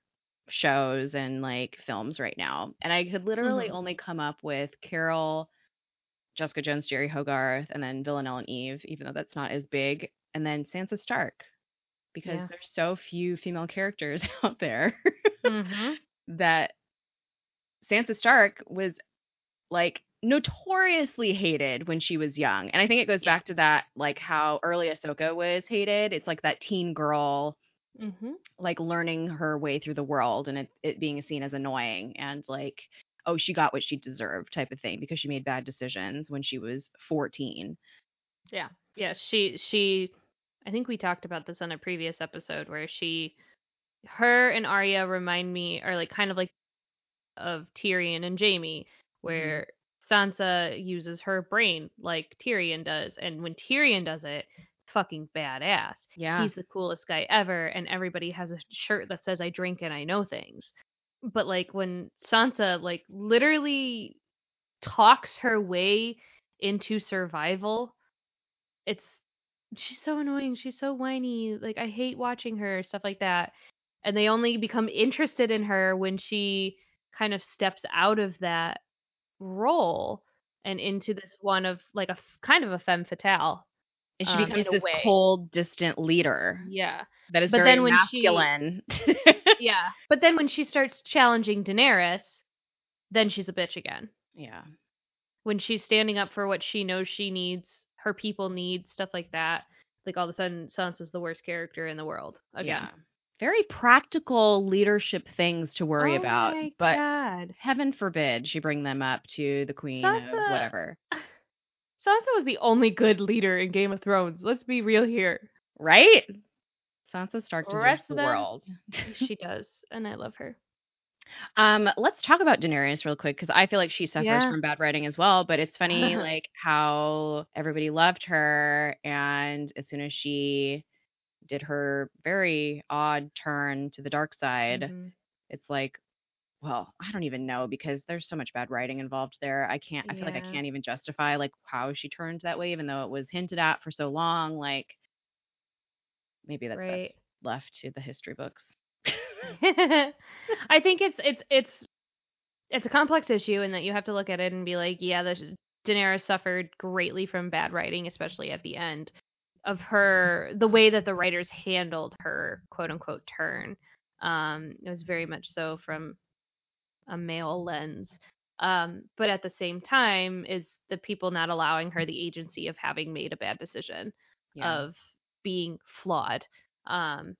shows and like films right now. And I could literally
Mhm.
only come up with Carol, Jessica Jones, Jeri Hogarth, and then Villanelle and Eve, even though that's not as big, and then Sansa Stark. Because
Yeah.
there's so few female characters out there
hmm
that Sansa Stark was like notoriously hated when she was young. And I think it goes back to that like how early Ahsoka was hated. It's like that teen girl
hmm
like learning her way through the world and it, it being seen as annoying and like oh she got what she deserved type of thing because she made bad decisions when she was 14
Yeah. Yeah. She she I think we talked about this on a previous episode where she her and Arya remind me are like kind of like of Tyrion and Jaime, mm-hmm. where Sansa uses her brain like Tyrion does, and when Tyrion does it, it's fucking badass.
yeah
He's the coolest guy ever, and everybody has a shirt that says "I drink and I know things." But like when Sansa like literally talks her way into survival, it's she's so annoying. She's so whiny. Like I hate watching her stuff like that. And they only become interested in her when she kind of steps out of that role and into this one of like a kind of a femme fatale.
and she
um,
becomes this
way.
cold distant leader
Yeah.
that is
But
very
then when she-
masculine
Yeah. But then when she starts challenging Daenerys, then she's a bitch again.
yeah
When she's standing up for what she knows she needs, her people need, stuff like that. Like all of a sudden Sansa's the worst character in the world again.
yeah very practical leadership things to worry
Oh
about
my
but
God.
heaven forbid she bring them up to the queen of
Sansa-
whatever
Sansa was the only good leader in Game of Thrones. Let's be real here.
right sansa stark deserves
Rest
the
of them-
world
she does, and I love her.
Um, let's talk about Daenerys real quick because I feel like she suffers
Yeah.
from bad writing as well. But it's funny, like how everybody loved her, and as soon as she did her very odd turn to the dark side,
Mhm.
it's like, well, I don't even know because there's so much bad writing involved there. I can't. I feel like I can't even justify like how she turned that way, even though it was hinted at for so long. Like, maybe that's
Right.
best left to the history books.
I think it's it's it's it's a complex issue, and that you have to look at it and be like, yeah, the Daenerys suffered greatly from bad writing, especially at the end of her the way that the writers handled her quote unquote turn. Um, it was very much so from a male lens. Um, but at the same time, is the people not allowing her the agency of having made a bad decision of being flawed. Um,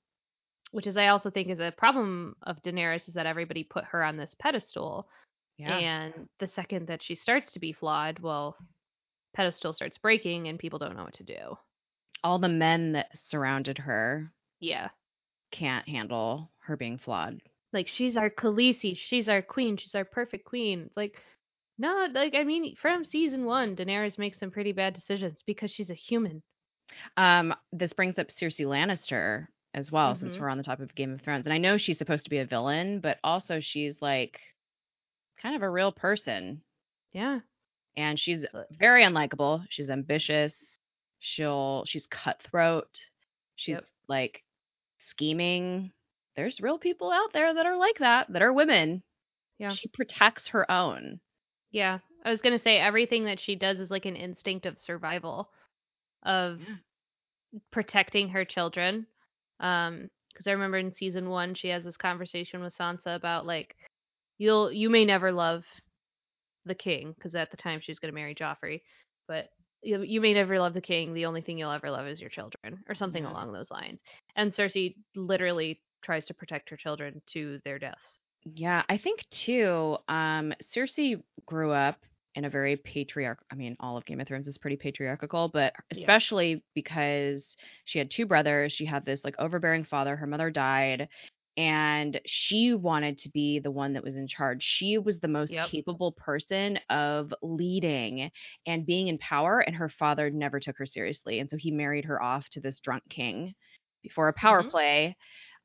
which is I also think is a problem of Daenerys is that everybody put her on this pedestal,
yeah.
and the second that she starts to be flawed, well, pedestal starts breaking and people don't know what to do.
all the men that surrounded her
Yeah,
can't handle her being flawed.
like she's our Khaleesi, she's our queen, she's our perfect queen. It's like no, like I mean, from season one, Daenerys makes some pretty bad decisions because she's a human.
Um, this brings up Cersei Lannister as well, since
Mhm.
we're on the topic of Game of Thrones. And I know she's supposed to be a villain, but also she's like kind of a real person.
Yeah,
And she's very unlikable. She's ambitious. She'll she's cutthroat. She's
Yep.
like scheming. There's real people out there that are like that, that are women.
Yeah.
She protects her own.
yeah. I was gonna say everything that she does is like an instinct of survival, of protecting her children. Um, because I remember in season one, she has this conversation with Sansa about like, you'll you may never love the king because at the time she was gonna marry Joffrey, but you, you may never love the king. The only thing you'll ever love is your children, or something
Yeah.
along those lines. And Cersei literally tries to protect her children to their deaths.
Yeah, I think too. Um, Cersei grew up in a very patriarch. I mean, all of Game of Thrones is pretty patriarchal, but
Yeah.
especially because she had two brothers. She had this like overbearing father. Her mother died, and she wanted to be the one that was in charge. She was the most
Yep.
capable person of leading and being in power, and her father never took her seriously, and so he married her off to this drunk king before a power
Mhm.
play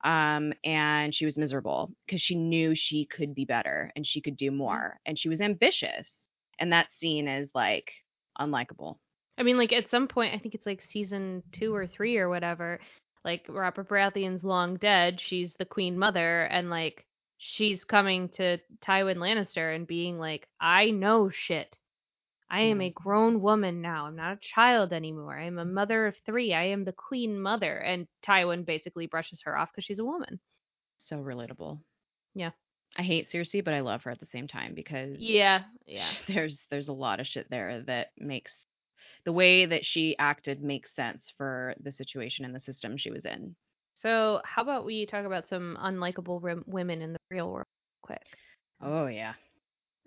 um, and she was miserable because she knew she could be better and she could do more and she was ambitious and that scene is like unlikable
I mean, like at some point, I think it's like season two or three or whatever. like Robert Baratheon's long dead. She's the queen mother, and like she's coming to Tywin Lannister and being like, I know shit. I am a mm-hmm. grown woman now. I'm not a child anymore. I am a mother of three. I am the queen mother. And Tywin basically brushes her off because she's a woman.
So relatable.
Yeah.
I hate Cersei, but I love her at the same time because
Yeah, yeah.
there's there's a lot of shit there that makes the way that she acted makes sense for the situation and the system she was in.
So how about we talk about some unlikable rim- women in the real world quick?
Oh yeah.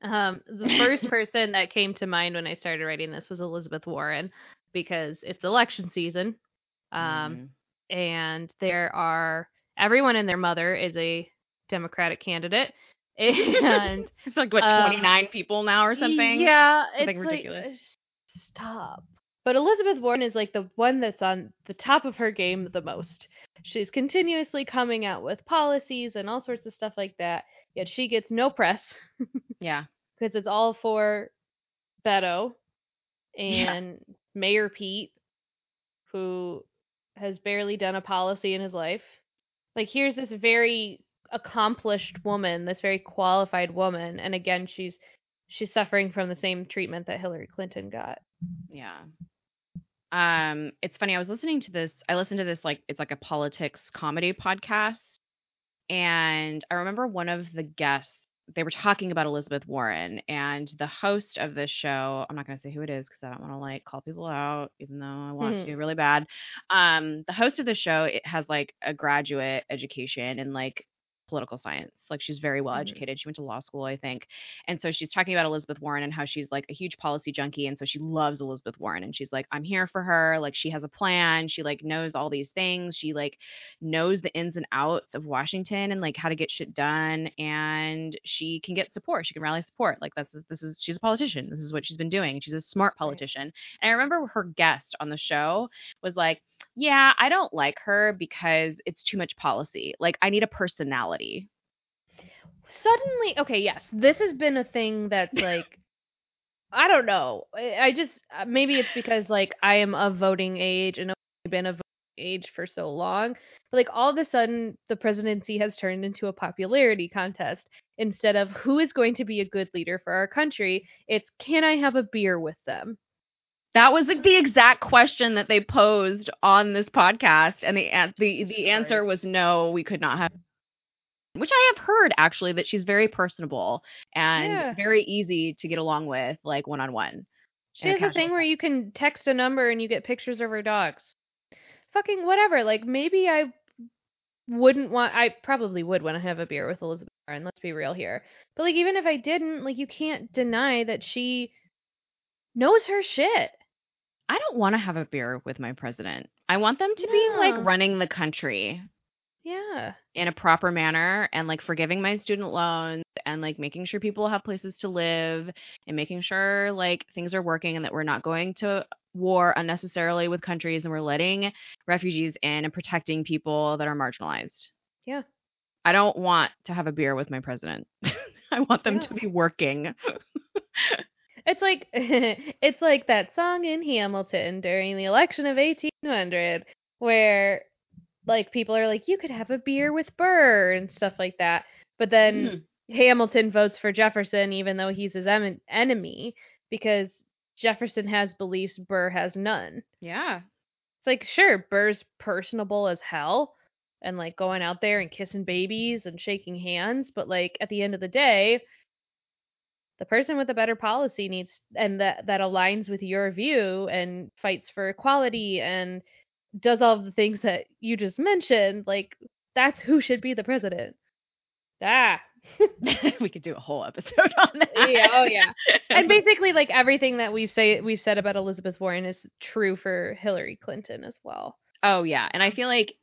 Um, the first person that came to mind when I started writing this was Elizabeth Warren because it's election season. Um,
Mhm.
and there are everyone and their mother is a Democratic candidate, and
it's like what
uh,
29 people now or something.
Yeah,
Something
it's
ridiculous.
Like, uh, stop. But Elizabeth Warren is like the one that's on the top of her game the most. She's continuously coming out with policies and all sorts of stuff like that. Yet she gets no press
Yeah.
because it's all for Beto
Yeah.
and Mayor Pete, who has barely done a policy in his life. Like, here's this very accomplished woman, this very qualified woman, and again, she's she's suffering from the same treatment that Hillary Clinton got.
Yeah. Um, it's funny. I was listening to this. I listened to this like it's like a politics comedy podcast, and I remember one of the guests. They were talking about Elizabeth Warren, and the host of this show. I'm not going to say who it is because I don't want to like call people out, even though I want
Mhm.
to really bad. Um, the host of the show it has like a graduate education and like political science. Like she's very well
Mhm.
educated. She went to law school, I think. And so she's talking about Elizabeth Warren and how she's like a huge policy junkie. And so she loves Elizabeth Warren. And she's like, I'm here for her. Like she has a plan. She like knows all these things. She like knows the ins and outs of Washington and like how to get shit done. And she can get support. She can rally support. Like that's this is she's a politician. This is what she's been doing. She's a smart politician. And I remember her guest on the show was like, yeah, I don't like her because it's too much policy. Like I need a personality.
Suddenly, okay, yes, this has been a thing that's like, I don't know. I just uh, maybe it's because like I am of voting age and I've been of voting age for so long. But like all of a sudden, the presidency has turned into a popularity contest instead of who is going to be a good leader for our country. It's can I have a beer with them?
That was like the exact question that they posed on this podcast, and the the the answer was no, we could not have. Which I have heard actually that she's very personable and
Yeah.
very easy to get along with, like one on one.
She has a thing where you can text a number and you get pictures of her dogs. Fucking whatever. Like maybe I wouldn't want. I probably would want to have a beer with Elizabeth Warren. Let's be real here. But like even if I didn't, like you can't deny that she knows her shit.
I don't want to have a beer with my president. I want them to be like running the country
Yeah.
in a proper manner and like forgiving my student loans and like making sure people have places to live and making sure like things are working and that we're not going to war unnecessarily with countries and we're letting refugees in and protecting people that are marginalized.
Yeah.
I don't want to have a beer with my president. I want them to be working.
It's like it's like that song in Hamilton during the election of 1800 where like people are like you could have a beer with Burr and stuff like that. But then hmm. Hamilton votes for Jefferson even though he's his em- enemy because Jefferson has beliefs Burr has none.
Yeah.
It's like sure Burr's personable as hell and like going out there and kissing babies and shaking hands, but like at the end of the day the person with the better policy needs and that that aligns with your view and fights for equality and does all the things that you just mentioned like that's who should be the president ah
we could do a whole episode on that.
Yeah, oh, yeah. and basically like everything that we've say we've said about Elizabeth Warren is true for Hillary Clinton as well
Oh yeah, and I feel like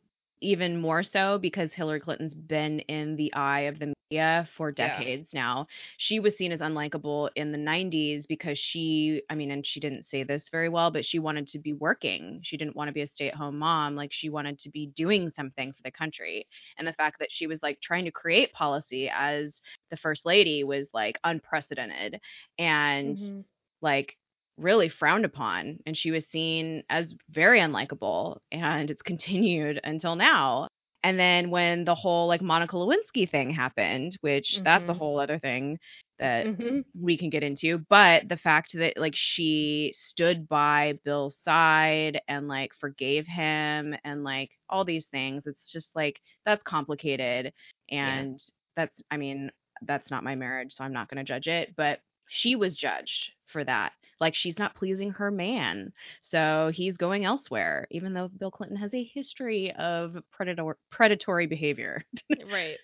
even more so because Hillary Clinton's been in the eye of the media for
Yeah.
decades now. She was seen as unlikable in the 90s because she, I mean, and she didn't say this very well, but she wanted to be working. She didn't want to be a stay-at-home mom. Like she wanted to be doing something for the country. And the fact that she was like trying to create policy as the first lady was like unprecedented. And
Mhm.
like really frowned upon and she was seen as very unlikable and it's continued until now. And then when the whole like Monica Lewinsky thing happened, which that's a
Mhm.
whole other thing that
Mhm.
we can get into, but the fact that like she stood by Bill's side and like forgave him and like all these things, it's just like that's complicated and that's I mean, that's not my marriage, so I'm not going to judge it, but she was judged for that. Like she's not pleasing her man. So he's going elsewhere even though Bill Clinton has a history of predator predatory behavior.
Right.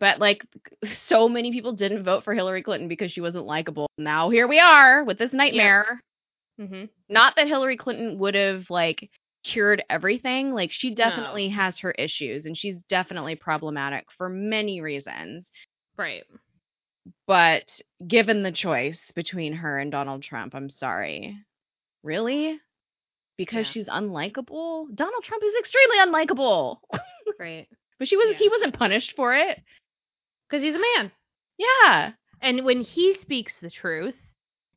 But like so many people didn't vote for Hillary Clinton because she wasn't likable. Now here we are with this nightmare.
hmm
Not that Hillary Clinton would have like cured everything. Like she definitely has her issues and she's definitely problematic for many reasons.
Right.
But given the choice between her and Donald Trump, I'm sorry. Really? Because
Yeah.
she's unlikable? Donald Trump is extremely unlikable.
Right.
but she wasn't
Yeah.
he wasn't punished for it.
Because he's a man.
Yeah.
And when he speaks the truth,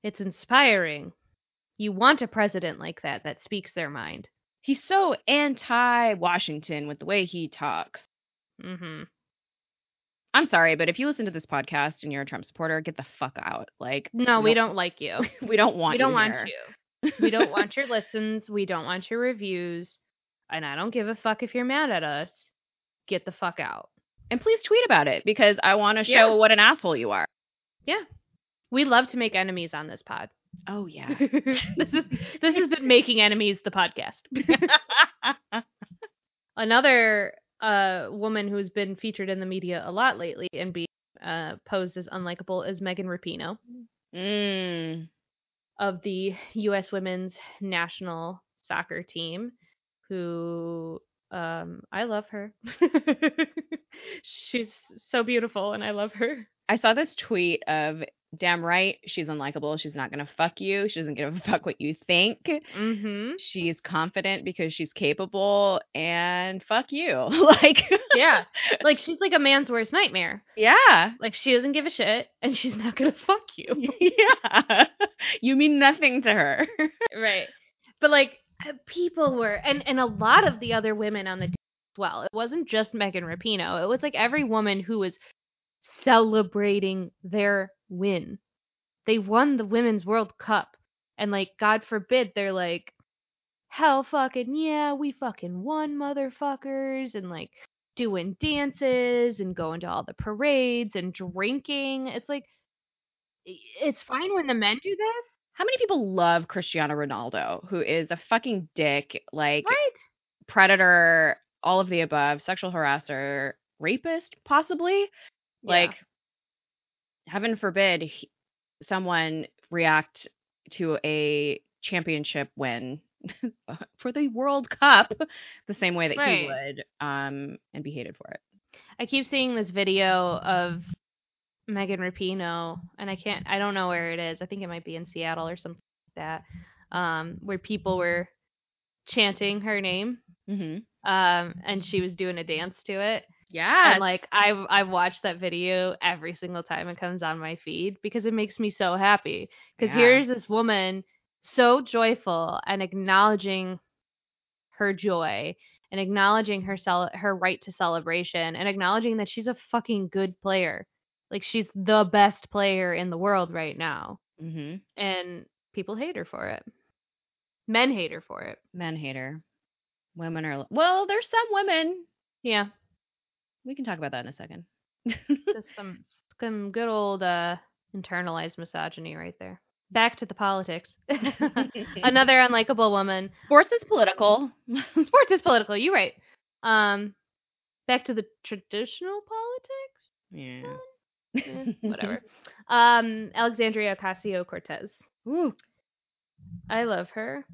it's inspiring. You want a president like that that speaks their mind.
He's so anti Washington with the way he talks.
Mm-hmm.
I'm sorry, but if you listen to this podcast and you're a Trump supporter, get the fuck out. Like,
No, we don't like you.
We don't want.
we don't
you
want
here.
you. We don't want your listens. We don't want your reviews. And I don't give a fuck if you're mad at us. Get the fuck out.
And please tweet about it because I want to show
Yeah.
what an asshole you are.
Yeah, we love to make enemies on this pod.
Oh yeah.
this is this has been making enemies the podcast. Another uh woman who's been featured in the media a lot lately and being uh, posed as unlikable is Megan Rapinoe
mm.
of the U.S. Women's National Soccer Team, who um I love her. She's so beautiful and I love her.
I saw this tweet of damn right she's unlikable. She's not gonna fuck you. She doesn't give a fuck what you think.
Mm-hmm.
She's confident because she's capable and fuck you. like
Yeah, like she's like a man's worst nightmare.
yeah.
Like she doesn't give a shit and she's not gonna fuck you.
yeah. You mean nothing to her.
right but like uh, people were and and a lot of the other women on the team as well it wasn't just megan rapinoe it was like every woman who was celebrating their win they won the women's world cup and like god forbid they're like hell fucking yeah we fucking won motherfuckers and like doing dances and going to all the parades and drinking it's like it's fine when the men do this
How many people love Cristiano Ronaldo, who is a fucking dick, like
right
predator, all of the above, sexual harasser, rapist, possibly?
Yeah.
Like, heaven forbid he, someone react to a championship win for the World Cup the same way that he would, um, and be hated for it.
I keep seeing this video of Megan Rapinoe, and I can't, I don't know where it is. I think it might be in Seattle or something like that, um, where people were chanting her name,
Mm-hmm.
um, and she was doing a dance to it.
Yeah.
And like I've I've watched that video every single time it comes on my feed because it makes me so happy. Because
Yeah.
here's this woman so joyful and acknowledging her joy and acknowledging her cel- her right to celebration and acknowledging that she's a fucking good player. Like she's the best player in the world right now.
mm-hmm.
And people hate her for it. Men hate her for it.
Men hate her. Women are well. There's some women.
Yeah.
We can talk about that in a second.
Just some some good old uh internalized misogyny right there. Back to the politics. Another unlikable woman.
Sports is political.
Sports is political. You're right. Um, back to the traditional politics.
yeah.
Eh, whatever. Um, Alexandria Ocasio Cortez.
Ooh.
I love her.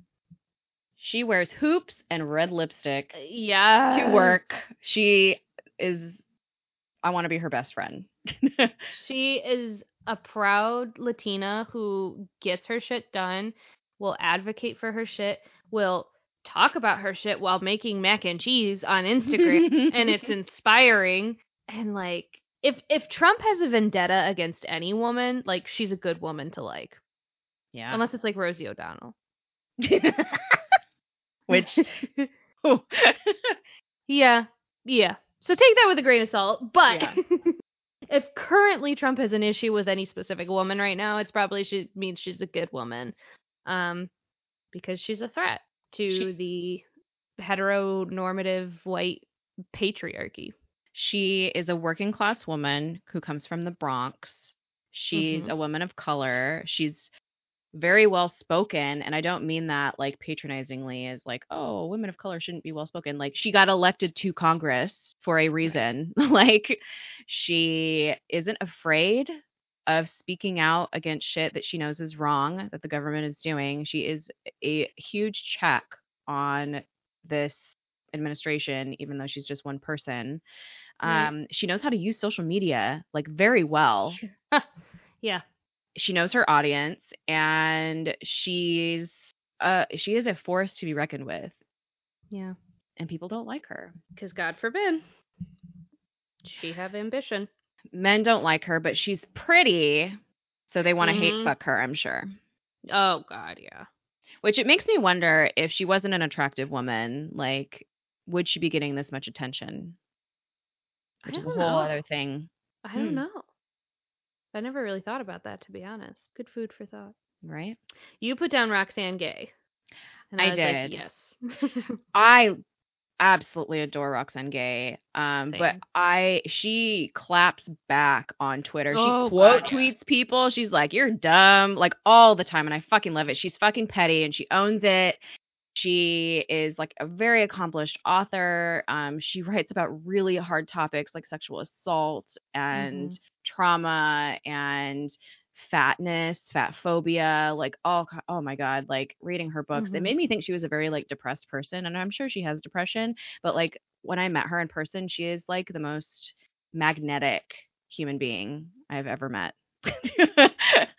She wears hoops and red lipstick
Yeah.
to work. She is. I want to be her best friend.
She is a proud Latina who gets her shit done, will advocate for her shit, will talk about her shit while making mac and cheese on Instagram, and it's inspiring. And like, if if Trump has a vendetta against any woman, like she's a good woman to like.
Yeah.
unless it's like Rosie O'Donnell.
Which
yeah, yeah. So take that with a grain of salt. But
Yeah.
if currently Trump has an issue with any specific woman right now, it's probably she means she's a good woman, um, because she's a threat to
She-
the heteronormative white patriarchy.
she is a working class woman who comes from the Bronx. She's
Mhm.
a woman of color. She's very well spoken and I don't mean that like patronizingly as like oh women of color shouldn't be well spoken. Like she got elected to Congress for a reason. Like she isn't afraid of speaking out against shit that she knows is wrong that the government is doing. She is a huge check on this administration even though she's just one person.
Right.
um she knows how to use social media like very well.
Yeah.
She knows her audience and she's uh she is a force to be reckoned with
Yeah.
and people don't like her
Because God forbid she have ambition.
men don't like her but she's pretty so they want to
Mhm.
hate fuck her i'm sure
Oh God, yeah.
which it makes me wonder if she wasn't an attractive woman like would she be getting this much attention
I
which is a whole
know.
other thing
I don't
Hmm.
know. I never really thought about that to be honest. Good food for thought.
right
You put down Roxane Gay. And
I
was like,
did.
yes.
I absolutely adore Roxane Gay. Um, but I she claps back on Twitter.
Oh,
she quote
God,
tweets people. She's like, "You're dumb," like all the time, and I fucking love it. She's fucking petty and she owns it. She is like a very accomplished author. Um, she writes about really hard topics like sexual assault and
Mm-hmm.
Trauma and fatness, fat phobia, like all oh my god, like reading her books, it
Mhm.
made me think she was a very like depressed person and I'm sure she has depression, but like when I met her in person, she is like the most magnetic human being I've ever met.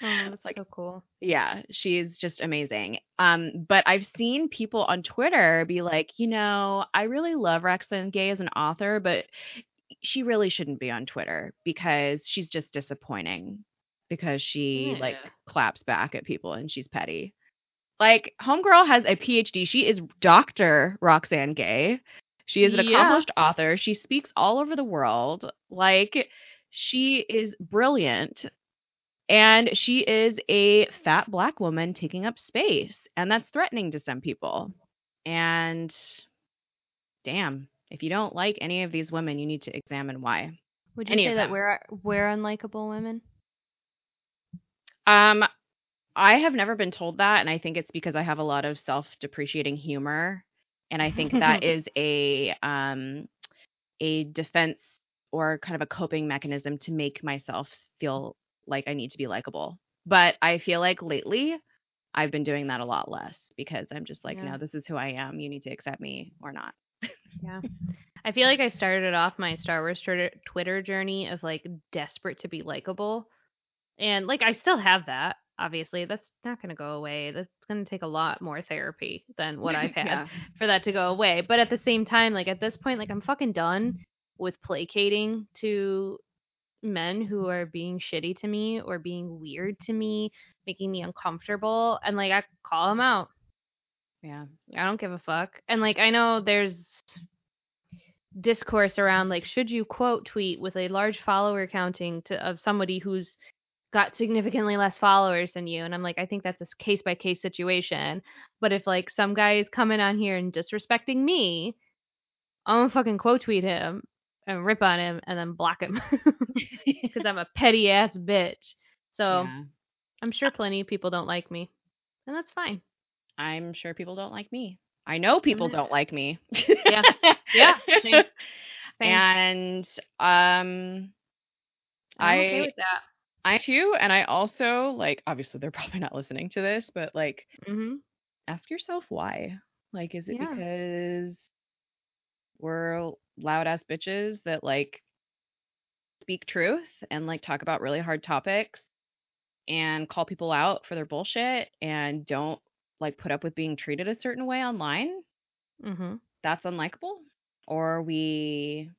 Oh, that's
like
so cool.
yeah, she's just amazing. Um, but I've seen people on Twitter be like, you know, I really love Roxane Gay as an author, but she really shouldn't be on Twitter because she's just disappointing because she like claps back at people and she's petty. Like Homegirl has a PhD. She is Dr. Roxane Gay. She is an
Yeah.
accomplished author. She speaks all over the world. Like she is brilliant. And she is a fat black woman taking up space. And that's threatening to some people. And damn, if you don't like any of these women, you need to examine why.
Would you
Any
say that we're we're unlikable women?
Um, I have never been told that, and I think it's because I have a lot of self-depreciating humor, and I think that is a um a defense or kind of a coping mechanism to make myself feel like I need to be likable. But I feel like lately I've been doing that a lot less because I'm just like,
Yeah.
no, this is who I am. You need to accept me or not.
Yeah. I feel like I started off my Star Wars Twitter, journey of like desperate to be likable. And like I still have that. Obviously, that's not going to go away. That's going to take a lot more therapy than what I've had
Yeah.
for that to go away. But at the same time, like at this point, like I'm fucking done with placating to men who are being shitty to me or being weird to me, making me uncomfortable. And like I call them out.
Yeah.
I don't give a fuck. And like I know there's discourse around like should you quote tweet with a large follower counting to of somebody who's got significantly less followers than you and I'm like I think that's a case by case situation. But if like some guy is coming on here and disrespecting me, I'm gonna fucking quote tweet him and rip on him and then block him because I'm a petty ass bitch. So
Yeah.
I'm sure plenty of people don't like me, and that's fine.
I'm sure people don't like me. I know people don't like me.
Yeah. Yeah, same. Same.
And um
I'm okay
I-
with that.
I too and I also like obviously they're probably not listening to this, but like
mm-hmm.
ask yourself why. Like is it
Yeah.
because we're loud ass bitches that like speak truth and like talk about really hard topics and call people out for their bullshit and don't like put up with being treated a certain way online?
hmm
that's unlikable or we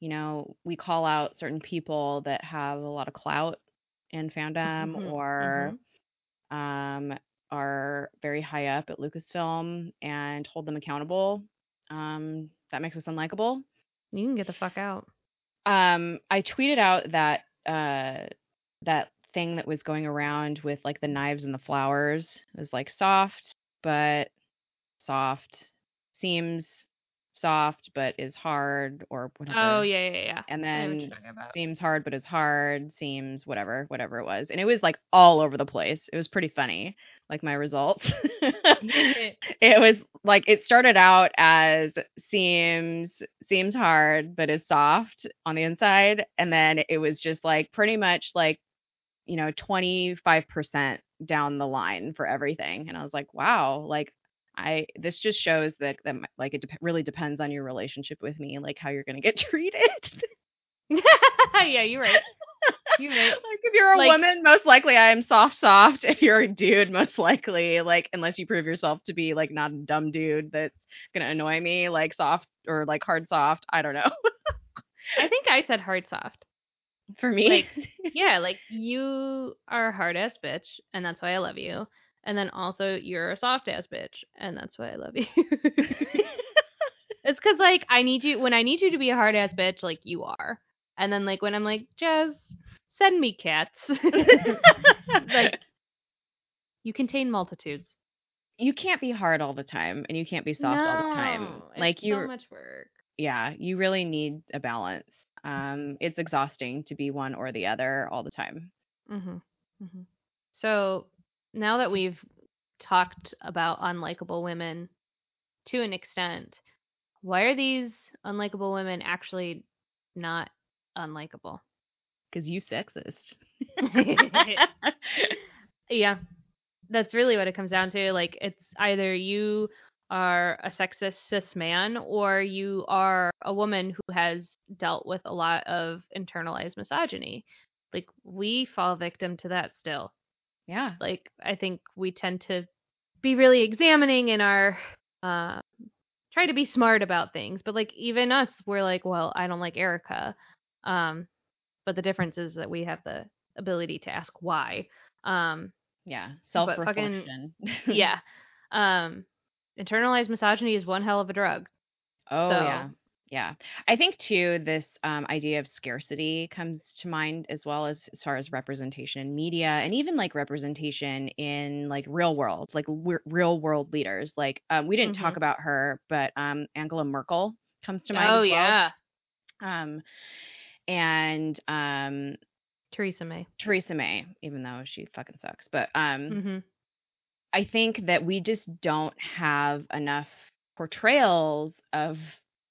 you know we call out certain people that have a lot of clout in fandom
Mhm,
or um, are very high up at Lucasfilm and hold them accountable. Um, that makes us unlikable.
You can get the fuck out.
Um, I tweeted out that uh, that thing that was going around with like the knives and the flowers it was like soft, but soft seems soft but is hard or oh, whatever.
Oh yeah, yeah, yeah.
and
I know what
then
you're talking about.
seems hard but is hard seems whatever whatever it was and it was like all over the place it was pretty funny like my results it was like it started out as seems seems hard but is soft on the inside and then it was just like pretty much like you know 25% down the line for everything and i was like wow like I this just shows that that my- like it dep really depends on your relationship with me, like how you're gonna get treated.
yeah, you're right. You're right.
like if you're a
Like-
woman, most likely I am soft, soft. If you're a dude, most likely like unless you prove yourself to be like not a dumb dude that's gonna annoy me, like soft or like hard soft. I don't know.
I think I said hard soft.
For me,
Like, Yeah, like you are a hard ass bitch, and that's why I love you. And then also you're a soft ass bitch, and that's why I love you. it's because like I need you when I need you to be a hard ass bitch, like you are. And then like when I'm like, Jez, send me cats. like you contain multitudes.
you can't be hard all the time, and you can't be soft all the time. Like you,
so much work.
yeah, you really need a balance. Um, it's exhausting to be one or the other all the time.
hmm hmm So now that we've talked about unlikable women to an extent, why are these unlikable women actually not unlikable?
Because you sexist.
yeah, that's really what it comes down to. Like, it's either you are a sexist cis man or you are a woman who has dealt with a lot of internalized misogyny. Like, we fall victim to that still.
yeah.
like i think we tend to be really examining in our uh try to be smart about things but like even us we're like well i don't like erica um but the difference is that we have the ability to ask why um
Yeah.
But
Self
fucking-
reflection.
yeah um internalized misogyny is one hell of a drug
Oh
So-
yeah. Yeah. I think too this um, idea of scarcity comes to mind as well as as far as representation in media and even like representation in like real world, like w- real world leaders. Like um, we didn't talk about her, but um, Angela Merkel comes to mind.
oh
well.
yeah
Um, and um,
theresa may
Theresa May, even though she fucking sucks, but um,
hmm
I think that we just don't have enough portrayals of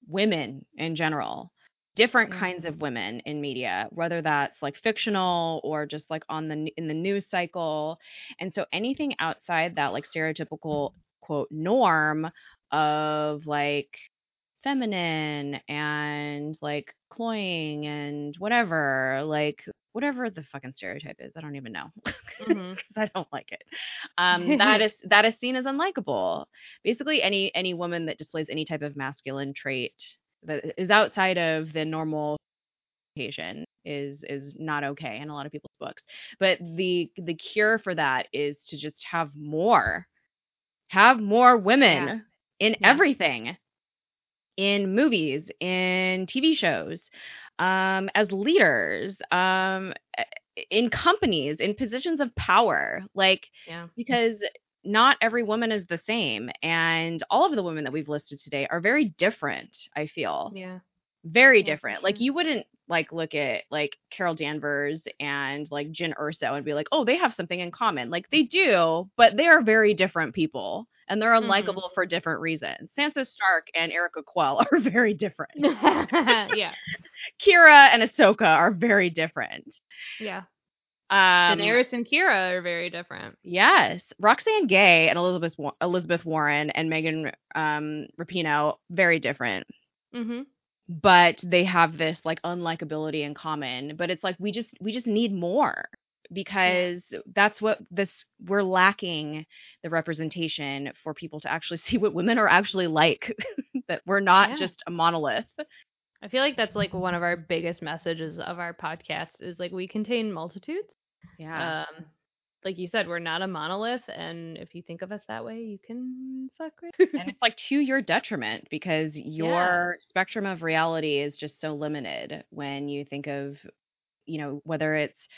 women in general, different
Yeah.
kinds mm-hmm. of women in media, whether that's like fictional or just like on the in the news cycle. And so anything outside that like stereotypical quote norm of like feminine and like cloying and whatever, like whatever the fucking stereotype is, I don't even know. because I don't like it. Um, that is that is seen as unlikable. Basically, any any woman that displays any type of masculine trait that is outside of the normal occasion is is not okay in a lot of people's books. But the the cure for that is to just have more, have more women
Yeah.
in
Yeah.
everything, in movies, in TV shows, um, as leaders, um, in companies, in positions of power. Like
yeah.
because not every woman is the same and all of the women that we've listed today are very different i feel.
Yeah.
Very
Yeah,
different. Like you wouldn't like look at like carol danvers and like jyn erso and be like oh they have something in common. Like they do but they are very different people and they're
Mhm.
unlikable for different reasons. Sansa stark and erica quell are very different.
Yeah.
Qi'ra and ahsoka are very different.
Yeah.
Um
daenerys and qi'ra are very different.
Yes, Roxane Gay and Elizabeth Elizabeth Warren and Megan um, Rapinoe very different,
hmm
but they have this like unlikability in common. But it's like we just we just need more because that's what this we're lacking the representation for people to actually see what women are actually like. that we're not
Yeah.
just a monolith.
I feel like that's like one of our biggest messages of our podcast is like we contain multitudes.
Yeah,
Um like you said, we're not a monolith, and if you think of us that way, you can fuck right.
and it's like to your detriment because your spectrum of reality is just so limited when you think of you know whether it's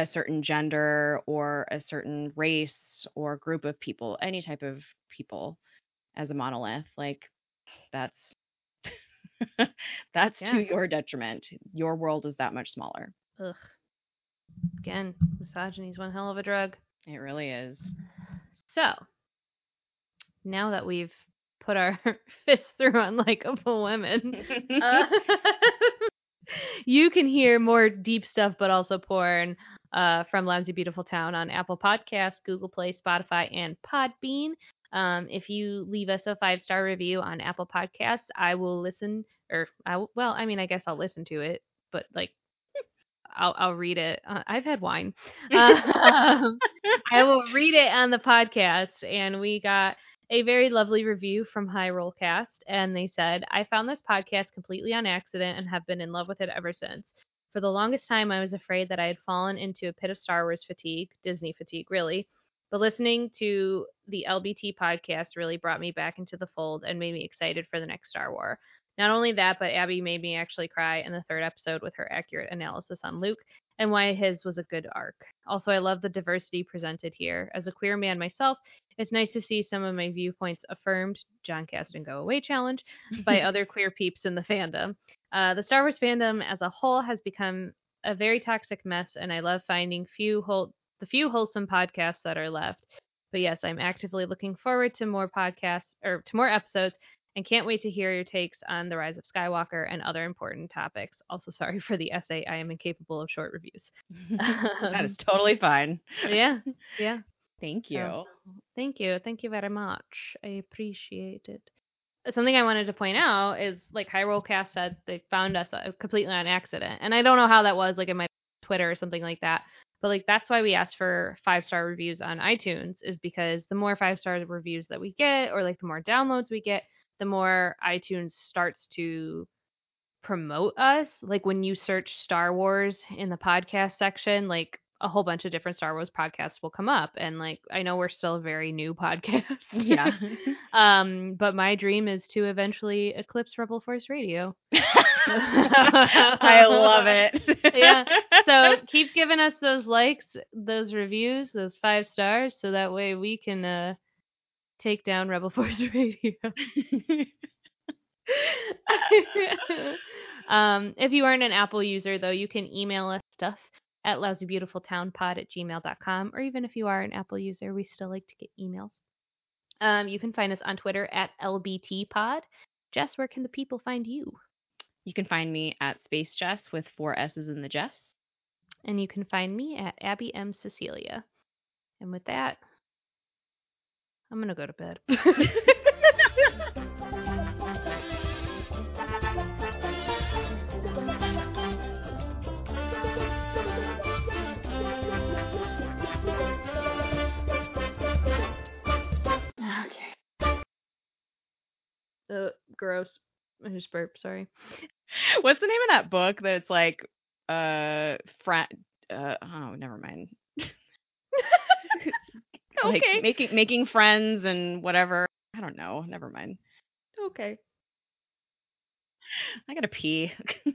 a certain gender or a certain race or group of people any type of people as a monolith like that's that's
Yeah.
to your detriment your world is that much smaller
Ugh. Again, misogyny's one hell of a drug.
it really is
So, now that we've put our fists through unlikable women, uh, you can hear more deep stuff, but also porn uh, from Lousy Beautiful Town on Apple Podcasts, Google Play, Spotify, and Podbean. Um, if you leave us a five star review on Apple Podcasts, I will listen, or I w- well, I mean, I guess I'll listen to it, but like, I'll I'll read it. Uh, I've had wine. Um, I will read it on the podcast, and we got a very lovely review from Hyrule Cast, and they said, I found this podcast completely on accident and have been in love with it ever since. For the longest time, I was afraid that I had fallen into a pit of Star Wars fatigue, Disney fatigue, really. But listening to the LBT podcast really brought me back into the fold and made me excited for the next Star Wars. Not only that, but Abby made me actually cry in the third episode with her accurate analysis on Luke and why his was a good arc. Also, I love the diversity presented here. As a queer man myself, it's nice to see some of my viewpoints affirmed, John Cast and Go Away challenge, by other queer peeps in the fandom. Uh, the Star Wars fandom as a whole has become a very toxic mess, and I love finding few whole, the few wholesome podcasts that are left. But yes, I'm actively looking forward to more podcasts or to more episodes and can't wait to hear your takes on the rise of Skywalker and other important topics. Also, sorry for the essay. I am incapable of short reviews.
that is totally fine
yeah, yeah.
thank you
So, thank you. Thank you very much. I appreciate it. Something I wanted to point out is like Hyrule Cast said they found us completely on accident. And I don't know how that was, like in my Twitter or something like that. But like that's why we asked for five star reviews on iTunes, is because the more five star reviews that we get, or like the more downloads we get, the more iTunes starts to promote us. Like when you search Star Wars in the podcast section, like a whole bunch of different Star Wars podcasts will come up. And like I know we're still a very new podcast.
yeah
um, but my dream is to eventually eclipse Rebel Force Radio.
I love it.
Yeah. So keep giving us those likes, those reviews, those five stars, so that way we can uh take down Rebel Force Radio. um, if you aren't an Apple user, though, you can email us stuff at lousybeautifultownpod at gmail.com. Or even if you are an Apple user, we still like to get emails. Um, you can find us on Twitter at LBTPod. Jess, where can the people find you?
you can find me at Space Jess with four S's in the Jess.
And you can find me at Abby M. Cecilia. And with that, I'm going to go to bed. uh, gross. I just burped, sorry.
What's the name of that book that's like uh friend uh oh never mind. like
Okay.
making making friends and whatever. I don't know. Never mind.
Okay.
I gotta pee.